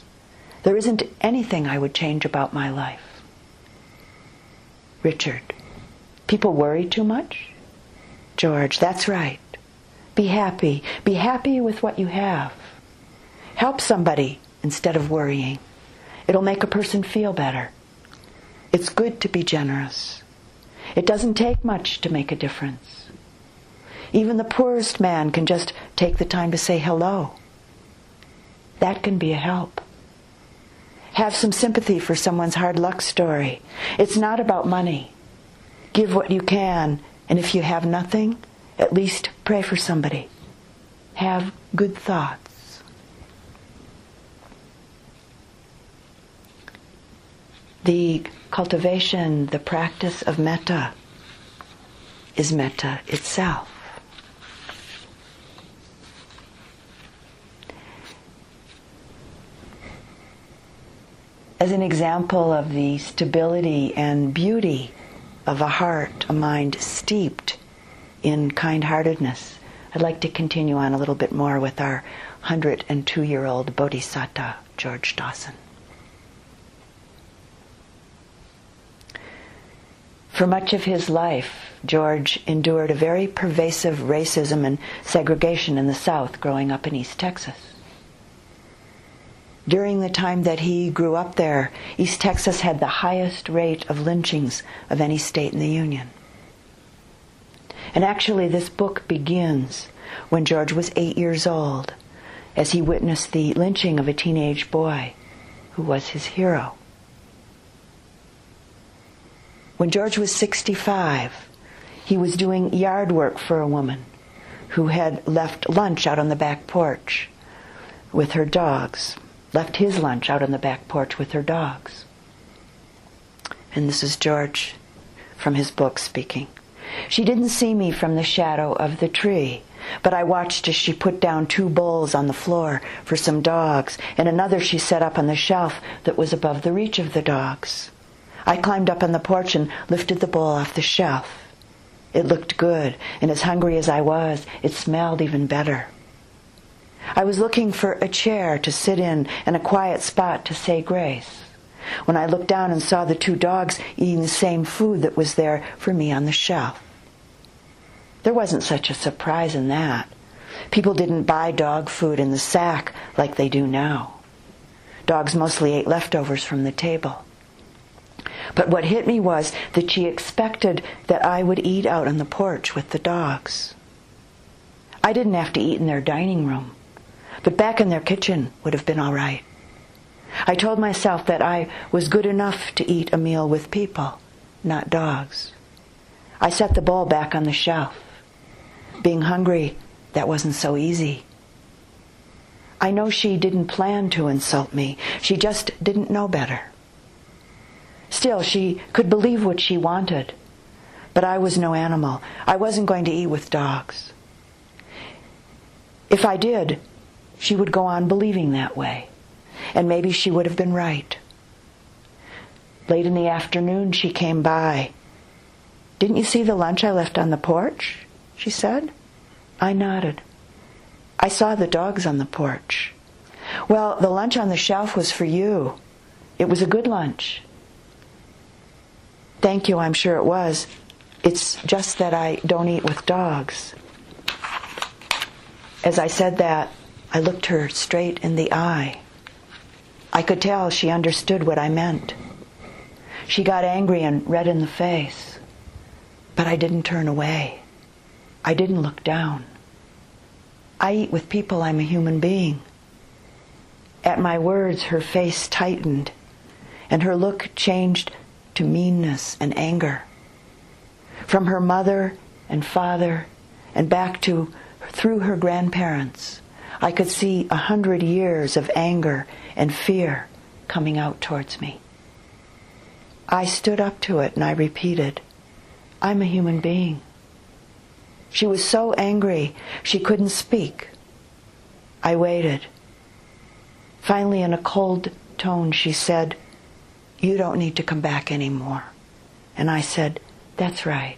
There isn't anything I would change about my life. Richard, people worry too much? George, that's right. Be happy. Be happy with what you have. Help somebody instead of worrying. It'll make a person feel better. It's good to be generous. It doesn't take much to make a difference. Even the poorest man can just take the time to say hello. That can be a help. Have some sympathy for someone's hard luck story. It's not about money. Give what you can, and if you have nothing, at least pray for somebody. Have good thoughts. The cultivation, the practice of metta is metta itself. As an example of the stability and beauty of a heart, a mind steeped in kind heartedness, I'd like to continue on a little bit more with our 102 year old Bodhisattva, George Dawson. For much of his life, George endured a very pervasive racism and segregation in the South growing up in East Texas. During the time that he grew up there, East Texas had the highest rate of lynchings of any state in the Union. And actually, this book begins when George was eight years old, as he witnessed the lynching of a teenage boy who was his hero. When George was 65, he was doing yard work for a woman who had left lunch out on the back porch with her dogs, left his lunch out on the back porch with her dogs. And this is George from his book speaking. She didn't see me from the shadow of the tree, but I watched as she put down two bowls on the floor for some dogs, and another she set up on the shelf that was above the reach of the dogs. I climbed up on the porch and lifted the bowl off the shelf. It looked good, and as hungry as I was, it smelled even better. I was looking for a chair to sit in and a quiet spot to say grace when I looked down and saw the two dogs eating the same food that was there for me on the shelf. There wasn't such a surprise in that. People didn't buy dog food in the sack like they do now. Dogs mostly ate leftovers from the table. But what hit me was that she expected that I would eat out on the porch with the dogs. I didn't have to eat in their dining room, but back in their kitchen would have been all right. I told myself that I was good enough to eat a meal with people, not dogs. I set the bowl back on the shelf. Being hungry, that wasn't so easy. I know she didn't plan to insult me. She just didn't know better. Still, she could believe what she wanted. But I was no animal. I wasn't going to eat with dogs. If I did, she would go on believing that way. And maybe she would have been right. Late in the afternoon, she came by. Didn't you see the lunch I left on the porch? she said. I nodded. I saw the dogs on the porch. Well, the lunch on the shelf was for you. It was a good lunch. Thank you, I'm sure it was. It's just that I don't eat with dogs. As I said that, I looked her straight in the eye. I could tell she understood what I meant. She got angry and red in the face. But I didn't turn away. I didn't look down. I eat with people, I'm a human being. At my words, her face tightened, and her look changed to meanness and anger. From her mother and father and back to through her grandparents, I could see a hundred years of anger and fear coming out towards me. I stood up to it and I repeated, I'm a human being. She was so angry she couldn't speak. I waited. Finally, in a cold tone, she said, You don't need to come back anymore. And I said, That's right.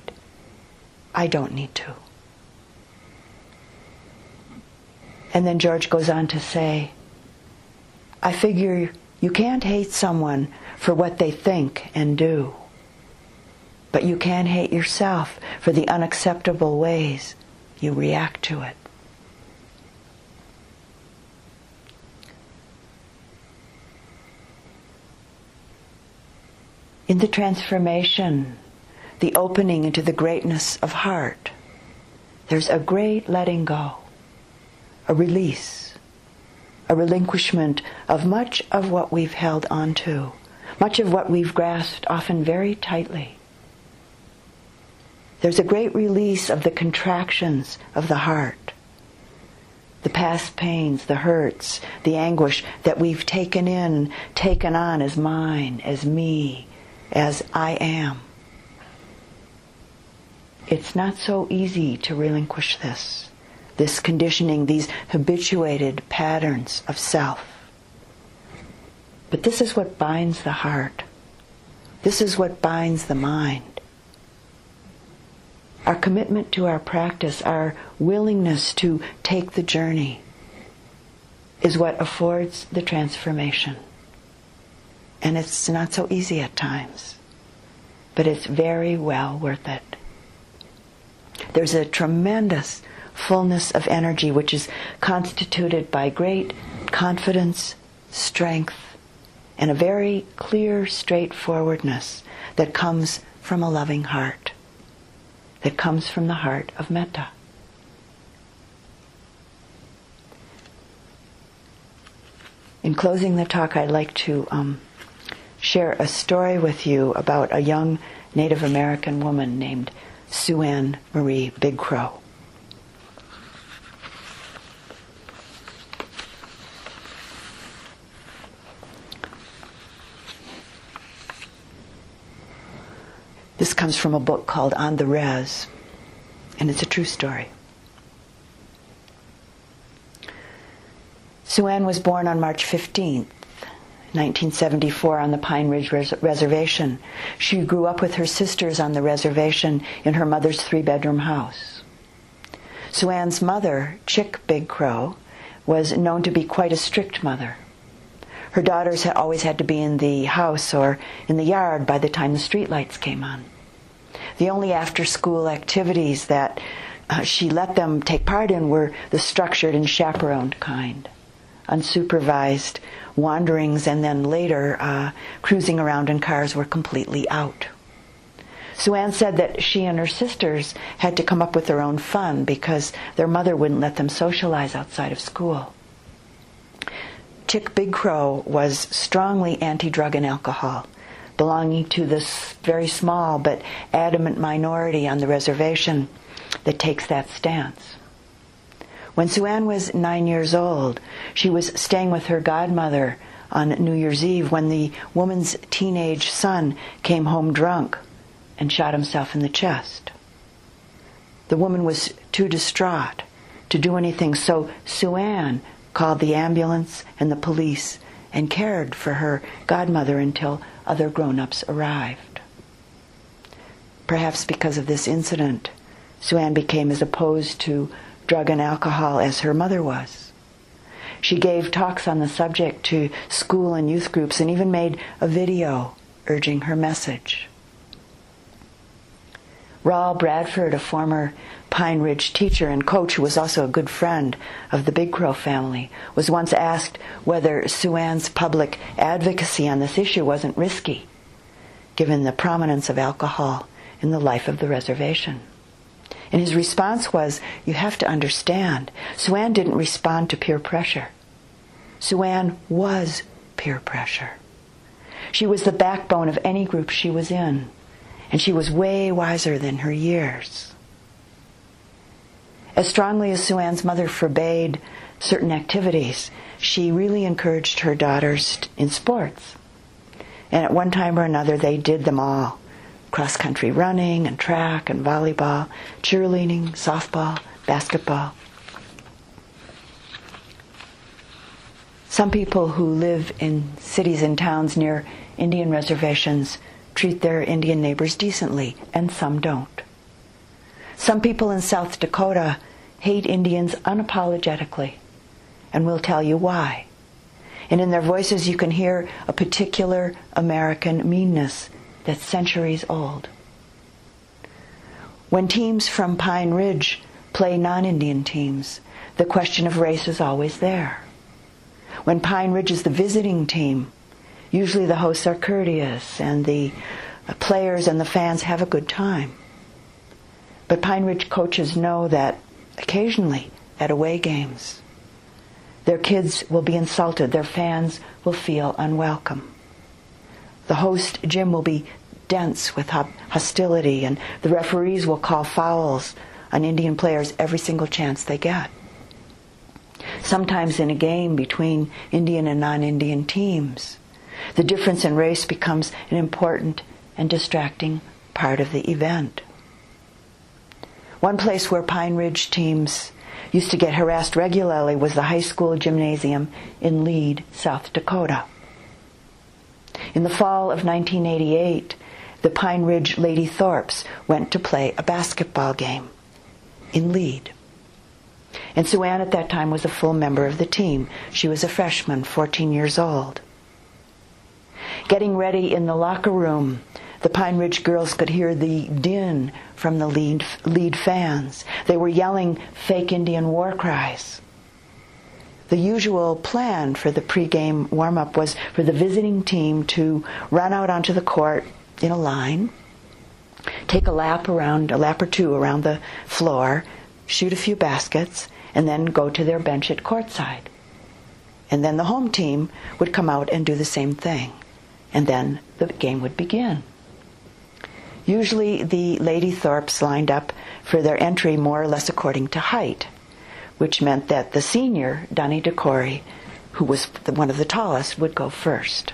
I don't need to. And then George goes on to say, I figure you can't hate someone for what they think and do, but you can hate yourself for the unacceptable ways you react to it. In the transformation, the opening into the greatness of heart, there's a great letting go, a release, a relinquishment of much of what we've held onto, much of what we've grasped often very tightly. There's a great release of the contractions of the heart, the past pains, the hurts, the anguish that we've taken in, taken on as mine, as me, as I am. It's not so easy to relinquish this, this conditioning, these habituated patterns of self. But this is what binds the heart. This is what binds the mind. Our commitment to our practice, our willingness to take the journey, is what affords the transformation. And it's not so easy at times, but it's very well worth it. There's a tremendous fullness of energy which is constituted by great confidence, strength, and a very clear straightforwardness that comes from a loving heart, that comes from the heart of metta. In closing the talk, I'd like to um, share a story with you about a young Native American woman named SuAnne Marie Big Crow. This comes from a book called On the Rez, and it's a true story. SuAnne was born on March 15th, 1974 on the Pine Ridge Res- Reservation. She grew up with her sisters on the reservation in her mother's three bedroom house. SuAnne's mother, Chick Big Crow, was known to be quite a strict mother. Her daughters had always had to be in the house or in the yard by the time the streetlights came on. The only after school activities that uh, she let them take part in were the structured and chaperoned kind unsupervised wanderings and then later uh, cruising around in cars were completely out. SuAnne said that she and her sisters had to come up with their own fun because their mother wouldn't let them socialize outside of school. Chick Big Crow was strongly anti-drug and alcohol, belonging to this very small but adamant minority on the reservation that takes that stance. When SuAnne was nine years old, she was staying with her godmother on New Year's Eve when the woman's teenage son came home drunk and shot himself in the chest. The woman was too distraught to do anything, so SuAnne called the ambulance and the police and cared for her godmother until other grown ups arrived. Perhaps because of this incident, SuAnne became as opposed to drug and alcohol as her mother was. She gave talks on the subject to school and youth groups and even made a video urging her message. Raul Bradford, a former Pine Ridge teacher and coach who was also a good friend of the Big Crow family, was once asked whether SuAnne's public advocacy on this issue wasn't risky, given the prominence of alcohol in the life of the reservation. And his response was, You have to understand, SuAnne didn't respond to peer pressure. SuAnne was peer pressure. She was the backbone of any group she was in, and she was way wiser than her years. As strongly as SuAnne's mother forbade certain activities, she really encouraged her daughters in sports. And at one time or another, they did them all cross country running and track and volleyball, cheerleading, softball, basketball. Some people who live in cities and towns near Indian reservations treat their Indian neighbors decently, and some don't. Some people in South Dakota hate Indians unapologetically, and will tell you why. And in their voices, you can hear a particular American meanness that's centuries old. When teams from Pine Ridge play non Indian teams, the question of race is always there. When Pine Ridge is the visiting team, usually the hosts are courteous and the players and the fans have a good time. But Pine Ridge coaches know that occasionally at away games, their kids will be insulted, their fans will feel unwelcome. The host gym will be dense with hostility, and the referees will call fouls on Indian players every single chance they get. Sometimes in a game between Indian and non Indian teams, the difference in race becomes an important and distracting part of the event. One place where Pine Ridge teams used to get harassed regularly was the high school gymnasium in Lead, South Dakota. In the fall of 1988, the Pine Ridge Lady Thorpes went to play a basketball game in Lead. And SuAnne at that time was a full member of the team. She was a freshman, 14 years old. Getting ready in the locker room, the Pine Ridge girls could hear the din from the Lead, Lead fans. They were yelling fake Indian war cries. The usual plan for the pregame warm up was for the visiting team to run out onto the court in a line, take a lap around, a lap or two around the floor, shoot a few baskets, and then go to their bench at courtside. And then the home team would come out and do the same thing. And then the game would begin. Usually the Lady Thorpes lined up for their entry more or less according to height, which meant that the senior, Donnie DeCory, who was one of the tallest, would go first.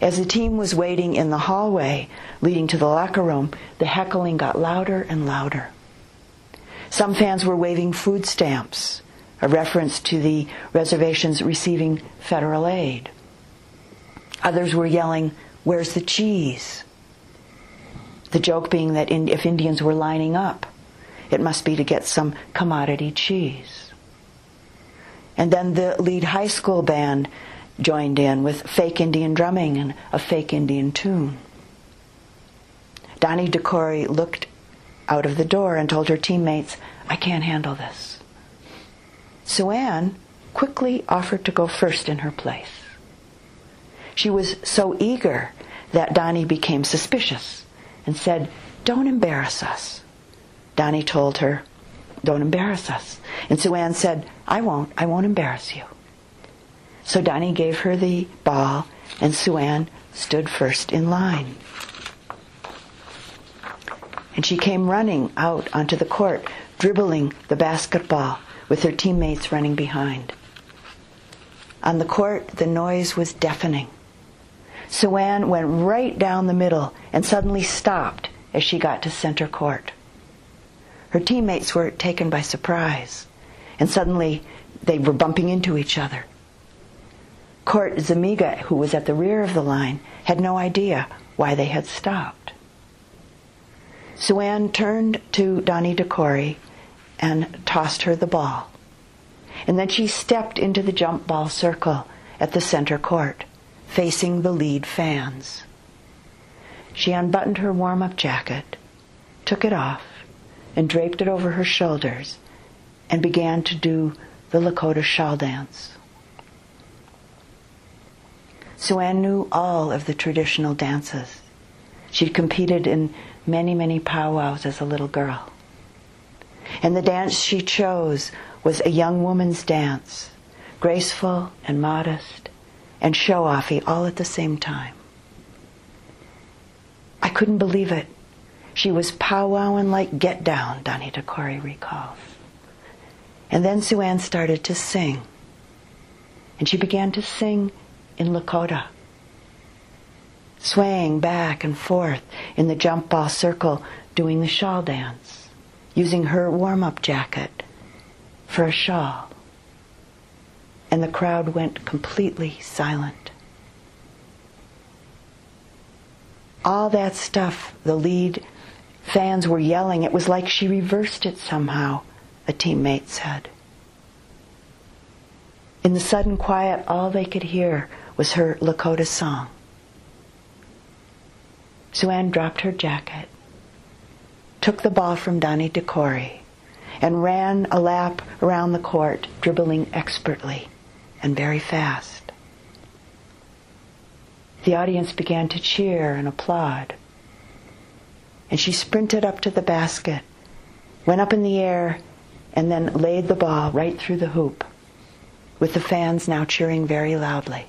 As the team was waiting in the hallway leading to the locker room, the heckling got louder and louder. Some fans were waving food stamps, a reference to the reservations receiving federal aid. Others were yelling, Where's the cheese? The joke being that in, if Indians were lining up, it must be to get some commodity cheese. And then the Lead high school band joined in with fake Indian drumming and a fake Indian tune. Donnie DeCory looked out of the door and told her teammates, I can't handle this. SuAnne quickly offered to go first in her place. She was so eager that Donnie became suspicious and said, Don't embarrass us. Donnie told her, Don't embarrass us. And SuAnne said, I won't. I won't embarrass you. So Donnie gave her the ball, and SuAnne stood first in line. And she came running out onto the court, dribbling the basketball with her teammates running behind. On the court, the noise was deafening. SuAnne went right down the middle and suddenly stopped as she got to center court. Her teammates were taken by surprise, and suddenly they were bumping into each other. Court Zamiga, who was at the rear of the line, had no idea why they had stopped. SuAnne turned to Donnie DeCory and tossed her the ball. And then she stepped into the jump ball circle at the center court facing the Lead fans. She unbuttoned her warm up jacket, took it off, and draped it over her shoulders, and began to do the Lakota shawl dance. SuAnne knew all of the traditional dances. She'd competed in many, many powwows as a little girl. And the dance she chose was a young woman's dance, graceful and modest, and show offy all at the same time. I couldn't believe it. She was powwowing like get down, Donnie DeCory recalls. And then SuAnne started to sing. And she began to sing in Lakota, swaying back and forth in the jump ball circle, doing the shawl dance, using her warm up jacket for a shawl. And the crowd went completely silent. All that stuff, the Lead fans were yelling. It was like she reversed it somehow, a teammate said. In the sudden quiet, all they could hear was her Lakota song. SuAnne dropped her jacket, took the ball from Donnie DeCory, and ran a lap around the court, dribbling expertly and very fast. The audience began to cheer and applaud. And she sprinted up to the basket, went up in the air, and then laid the ball right through the hoop, with the fans now cheering very loudly.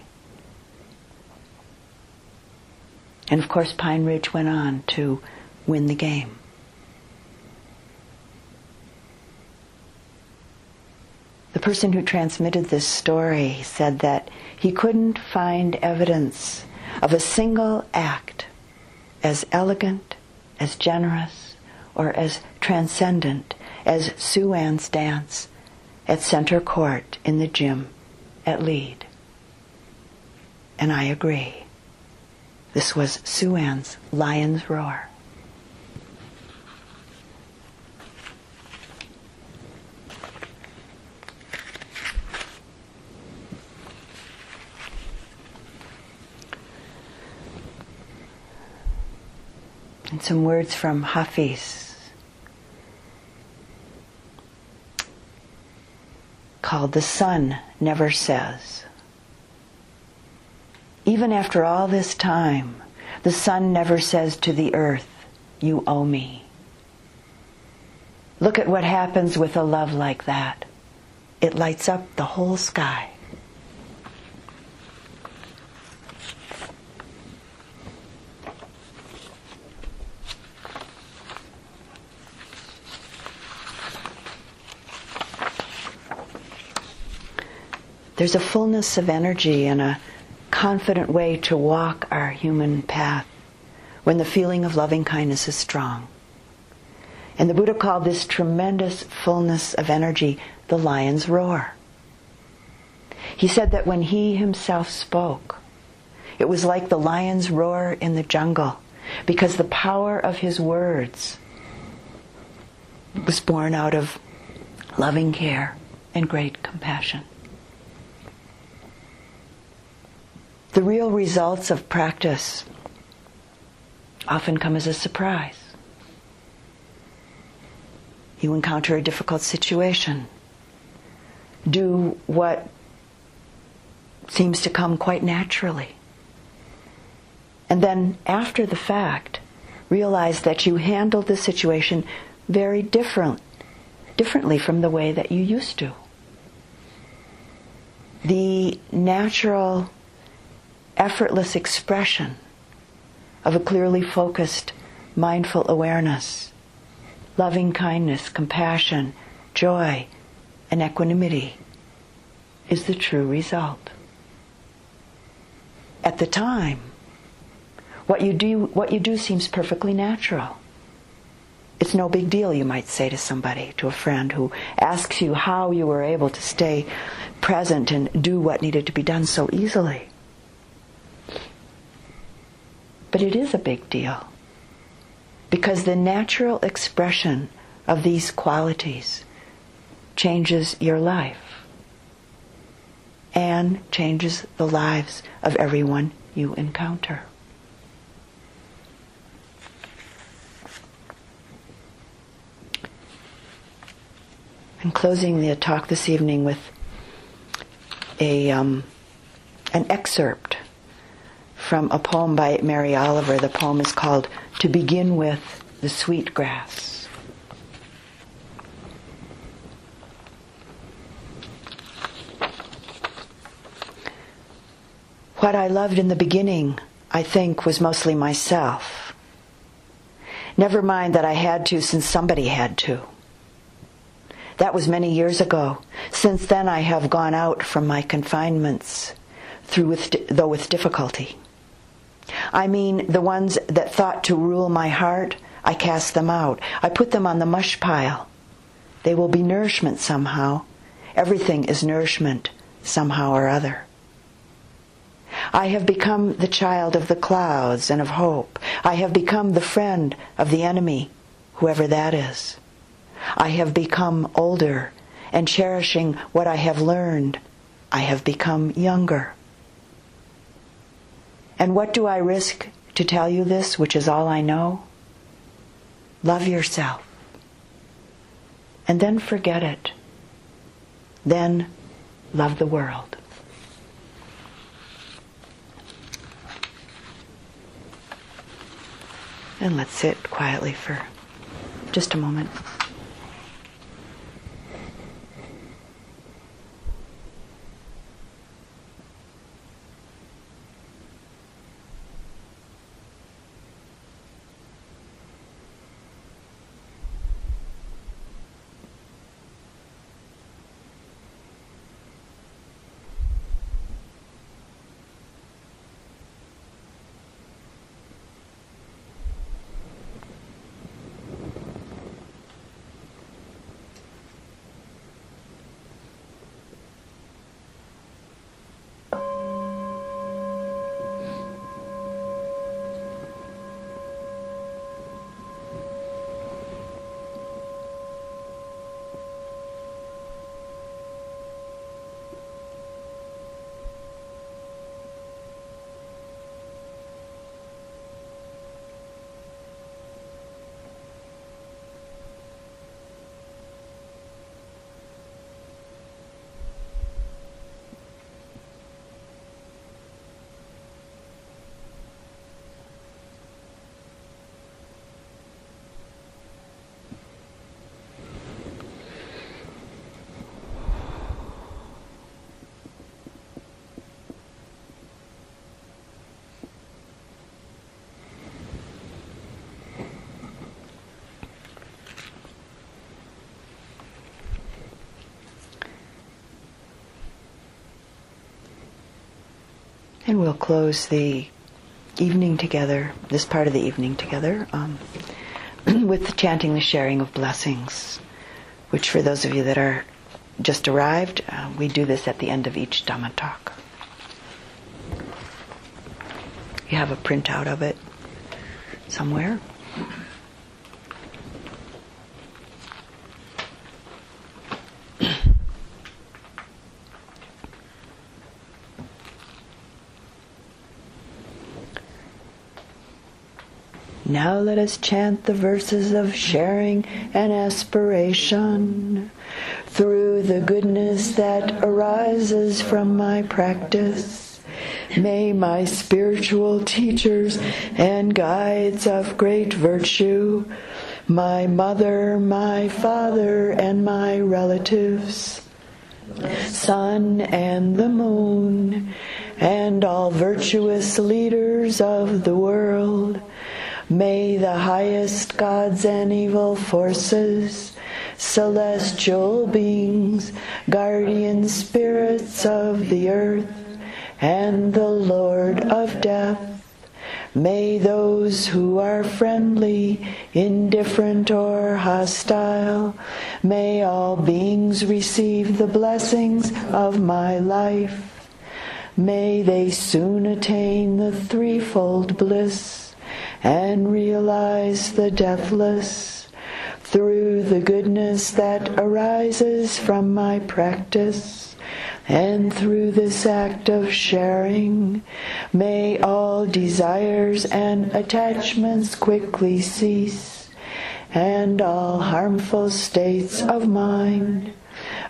And of course, Pine Ridge went on to win the game. The person who transmitted this story said that he couldn't find evidence of a single act as elegant, as generous, or as transcendent as SuAnne's dance at center court in the gym at Lead. And I agree. This was SuAnne's Lion's Roar. And some words from Hafiz called The Sun Never Says. Even after all this time, the sun never says to the earth, You owe me. Look at what happens with a love like that. It lights up the whole sky. There's a fullness of energy and a confident way to walk our human path when the feeling of loving kindness is strong. And the Buddha called this tremendous fullness of energy the lion's roar. He said that when he himself spoke, it was like the lion's roar in the jungle because the power of his words was born out of loving care and great compassion. The real results of practice often come as a surprise. You encounter a difficult situation. Do what seems to come quite naturally. And then, after the fact, realize that you handled the situation very different, differently from the way that you used to. The natural effortless expression of a clearly focused, mindful awareness, loving kindness, compassion, joy, and equanimity is the true result. At the time, what you do, what you do seems perfectly natural. It's no big deal, you might say to somebody, to a friend who asks you how you were able to stay present and do what needed to be done so easily. But it is a big deal. Because the natural expression of these qualities changes your life and changes the lives of everyone you encounter. I'm closing the talk this evening with a um, an excerpt from a poem by Mary Oliver. The poem is called To Begin With the Sweet Grass. What I loved in the beginning, I think, was mostly myself. Never mind that I had to since somebody had to. That was many years ago. Since then, I have gone out from my confinements, through with, though with difficulty. I mean, the ones that thought to rule my heart, I cast them out. I put them on the mush pile. They will be nourishment somehow. Everything is nourishment somehow or other. I have become the child of the clouds and of hope. I have become the friend of the enemy, whoever that is. I have become older and cherishing what I have learned. I have become younger. And what do I risk to tell you this, which is all I know? Love yourself. And then forget it. Then love the world. And let's sit quietly for just a moment. And we'll close the evening together, this part of the evening together, um, with chanting the sharing of blessings, which for those of you that are just arrived, uh, we do this at the end of each Dhamma talk. You have a printout of it somewhere. Now let us chant the verses of sharing and aspiration through the goodness that arises from my practice. May my spiritual teachers and guides of great virtue, my mother, my father, and my relatives, sun and the moon, and all virtuous leaders of the world, May the highest gods and evil forces, celestial beings, guardian spirits of the earth, and the Lord of death, may those who are friendly, indifferent, or hostile, may all beings receive the blessings of my life. May they soon attain the threefold bliss and realize the deathless through the goodness that arises from my practice. And through this act of sharing, may all desires and attachments quickly cease, and all harmful states of mind,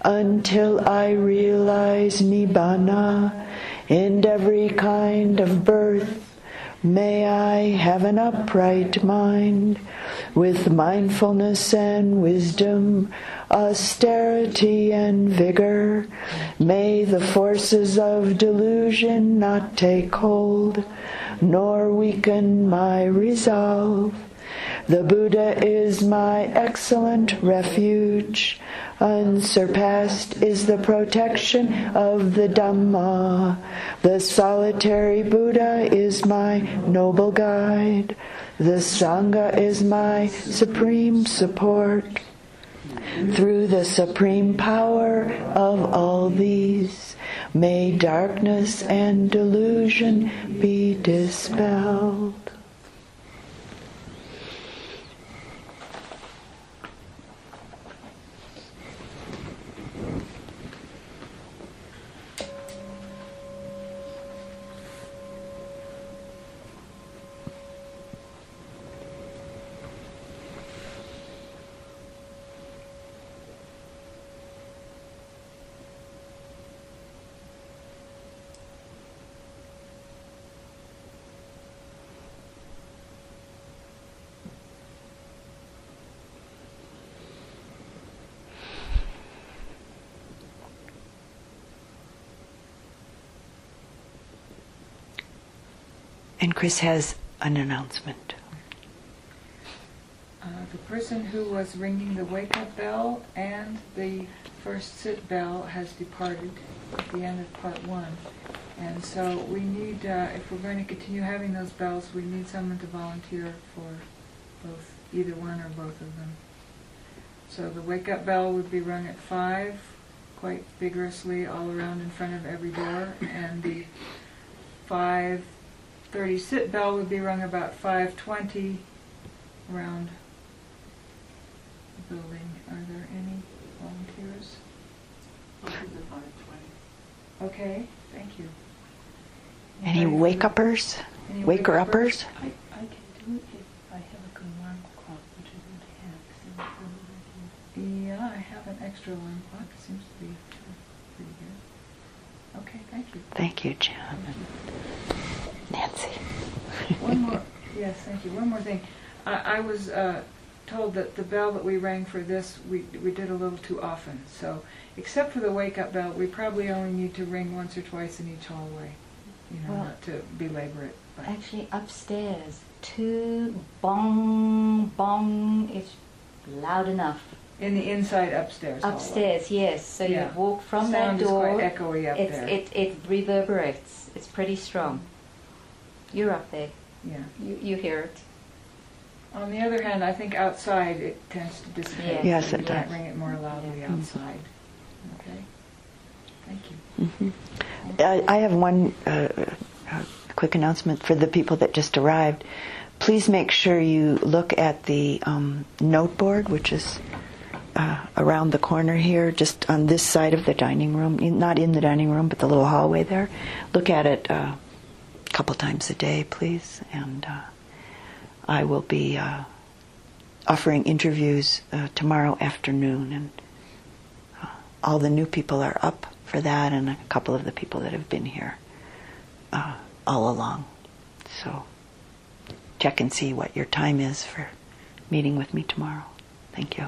until I realize Nibbana in every kind of birth May I have an upright mind with mindfulness and wisdom, austerity and vigor. May the forces of delusion not take hold, nor weaken my resolve. The Buddha is my excellent refuge. Unsurpassed is the protection of the Dhamma. The solitary Buddha is my noble guide. The Sangha is my supreme support. Through the supreme power of all these, May darkness and delusion be dispelled. Chris has an announcement. Uh, the person who was ringing the wake up bell and the first sit bell has departed at the end of part one. And so we need, uh, if we're going to continue having those bells, we need someone to volunteer for both, either one or both of them. So the wake up bell would be rung at five, quite vigorously all around in front of every door, and the five thirty sit bell would be rung about five twenty around the building. Are there any volunteers? Okay, thank you. Any wake uppers? Any Waker wake-uppers? uppers? I, I can do it if I have a good alarm clock, which I don't have. I Yeah, I have an extra alarm clock. It seems to be pretty good. Okay, thank you. Thank you, Jan. Nancy. One more, yes, thank you. One more thing. I, I was uh, told that the bell that we rang for this, we, we did a little too often. So, except for the wake-up bell, we probably only need to ring once or twice in each hallway. You know, Well- not to belabor it. But Actually, upstairs, two bong, bong is loud enough. in the inside upstairs hallway. Upstairs, yes. So Yeah. you walk from Sound that is door. quite echoey up it's, there. It, it reverberates. It's pretty strong. You're up there. Yeah. You, you hear it. On the other hand, I think outside it tends to dissipate. Yeah. Yes, so it you can't does. ring it more loudly Yeah. outside. Okay. Thank you. Mhm. I I have one uh, uh, quick announcement for the people that just arrived. Please make sure you look at the um, note board, which is uh, around the corner here, just on this side of the dining room, in- not in the dining room, but the little hallway there. Look at it uh, a couple times a day, please. And uh, I will be uh, offering interviews uh, tomorrow afternoon, and uh, all the new people are up for that, and a couple of the people that have been here uh, all along. So check and see what your time is for meeting with me tomorrow. Thank you.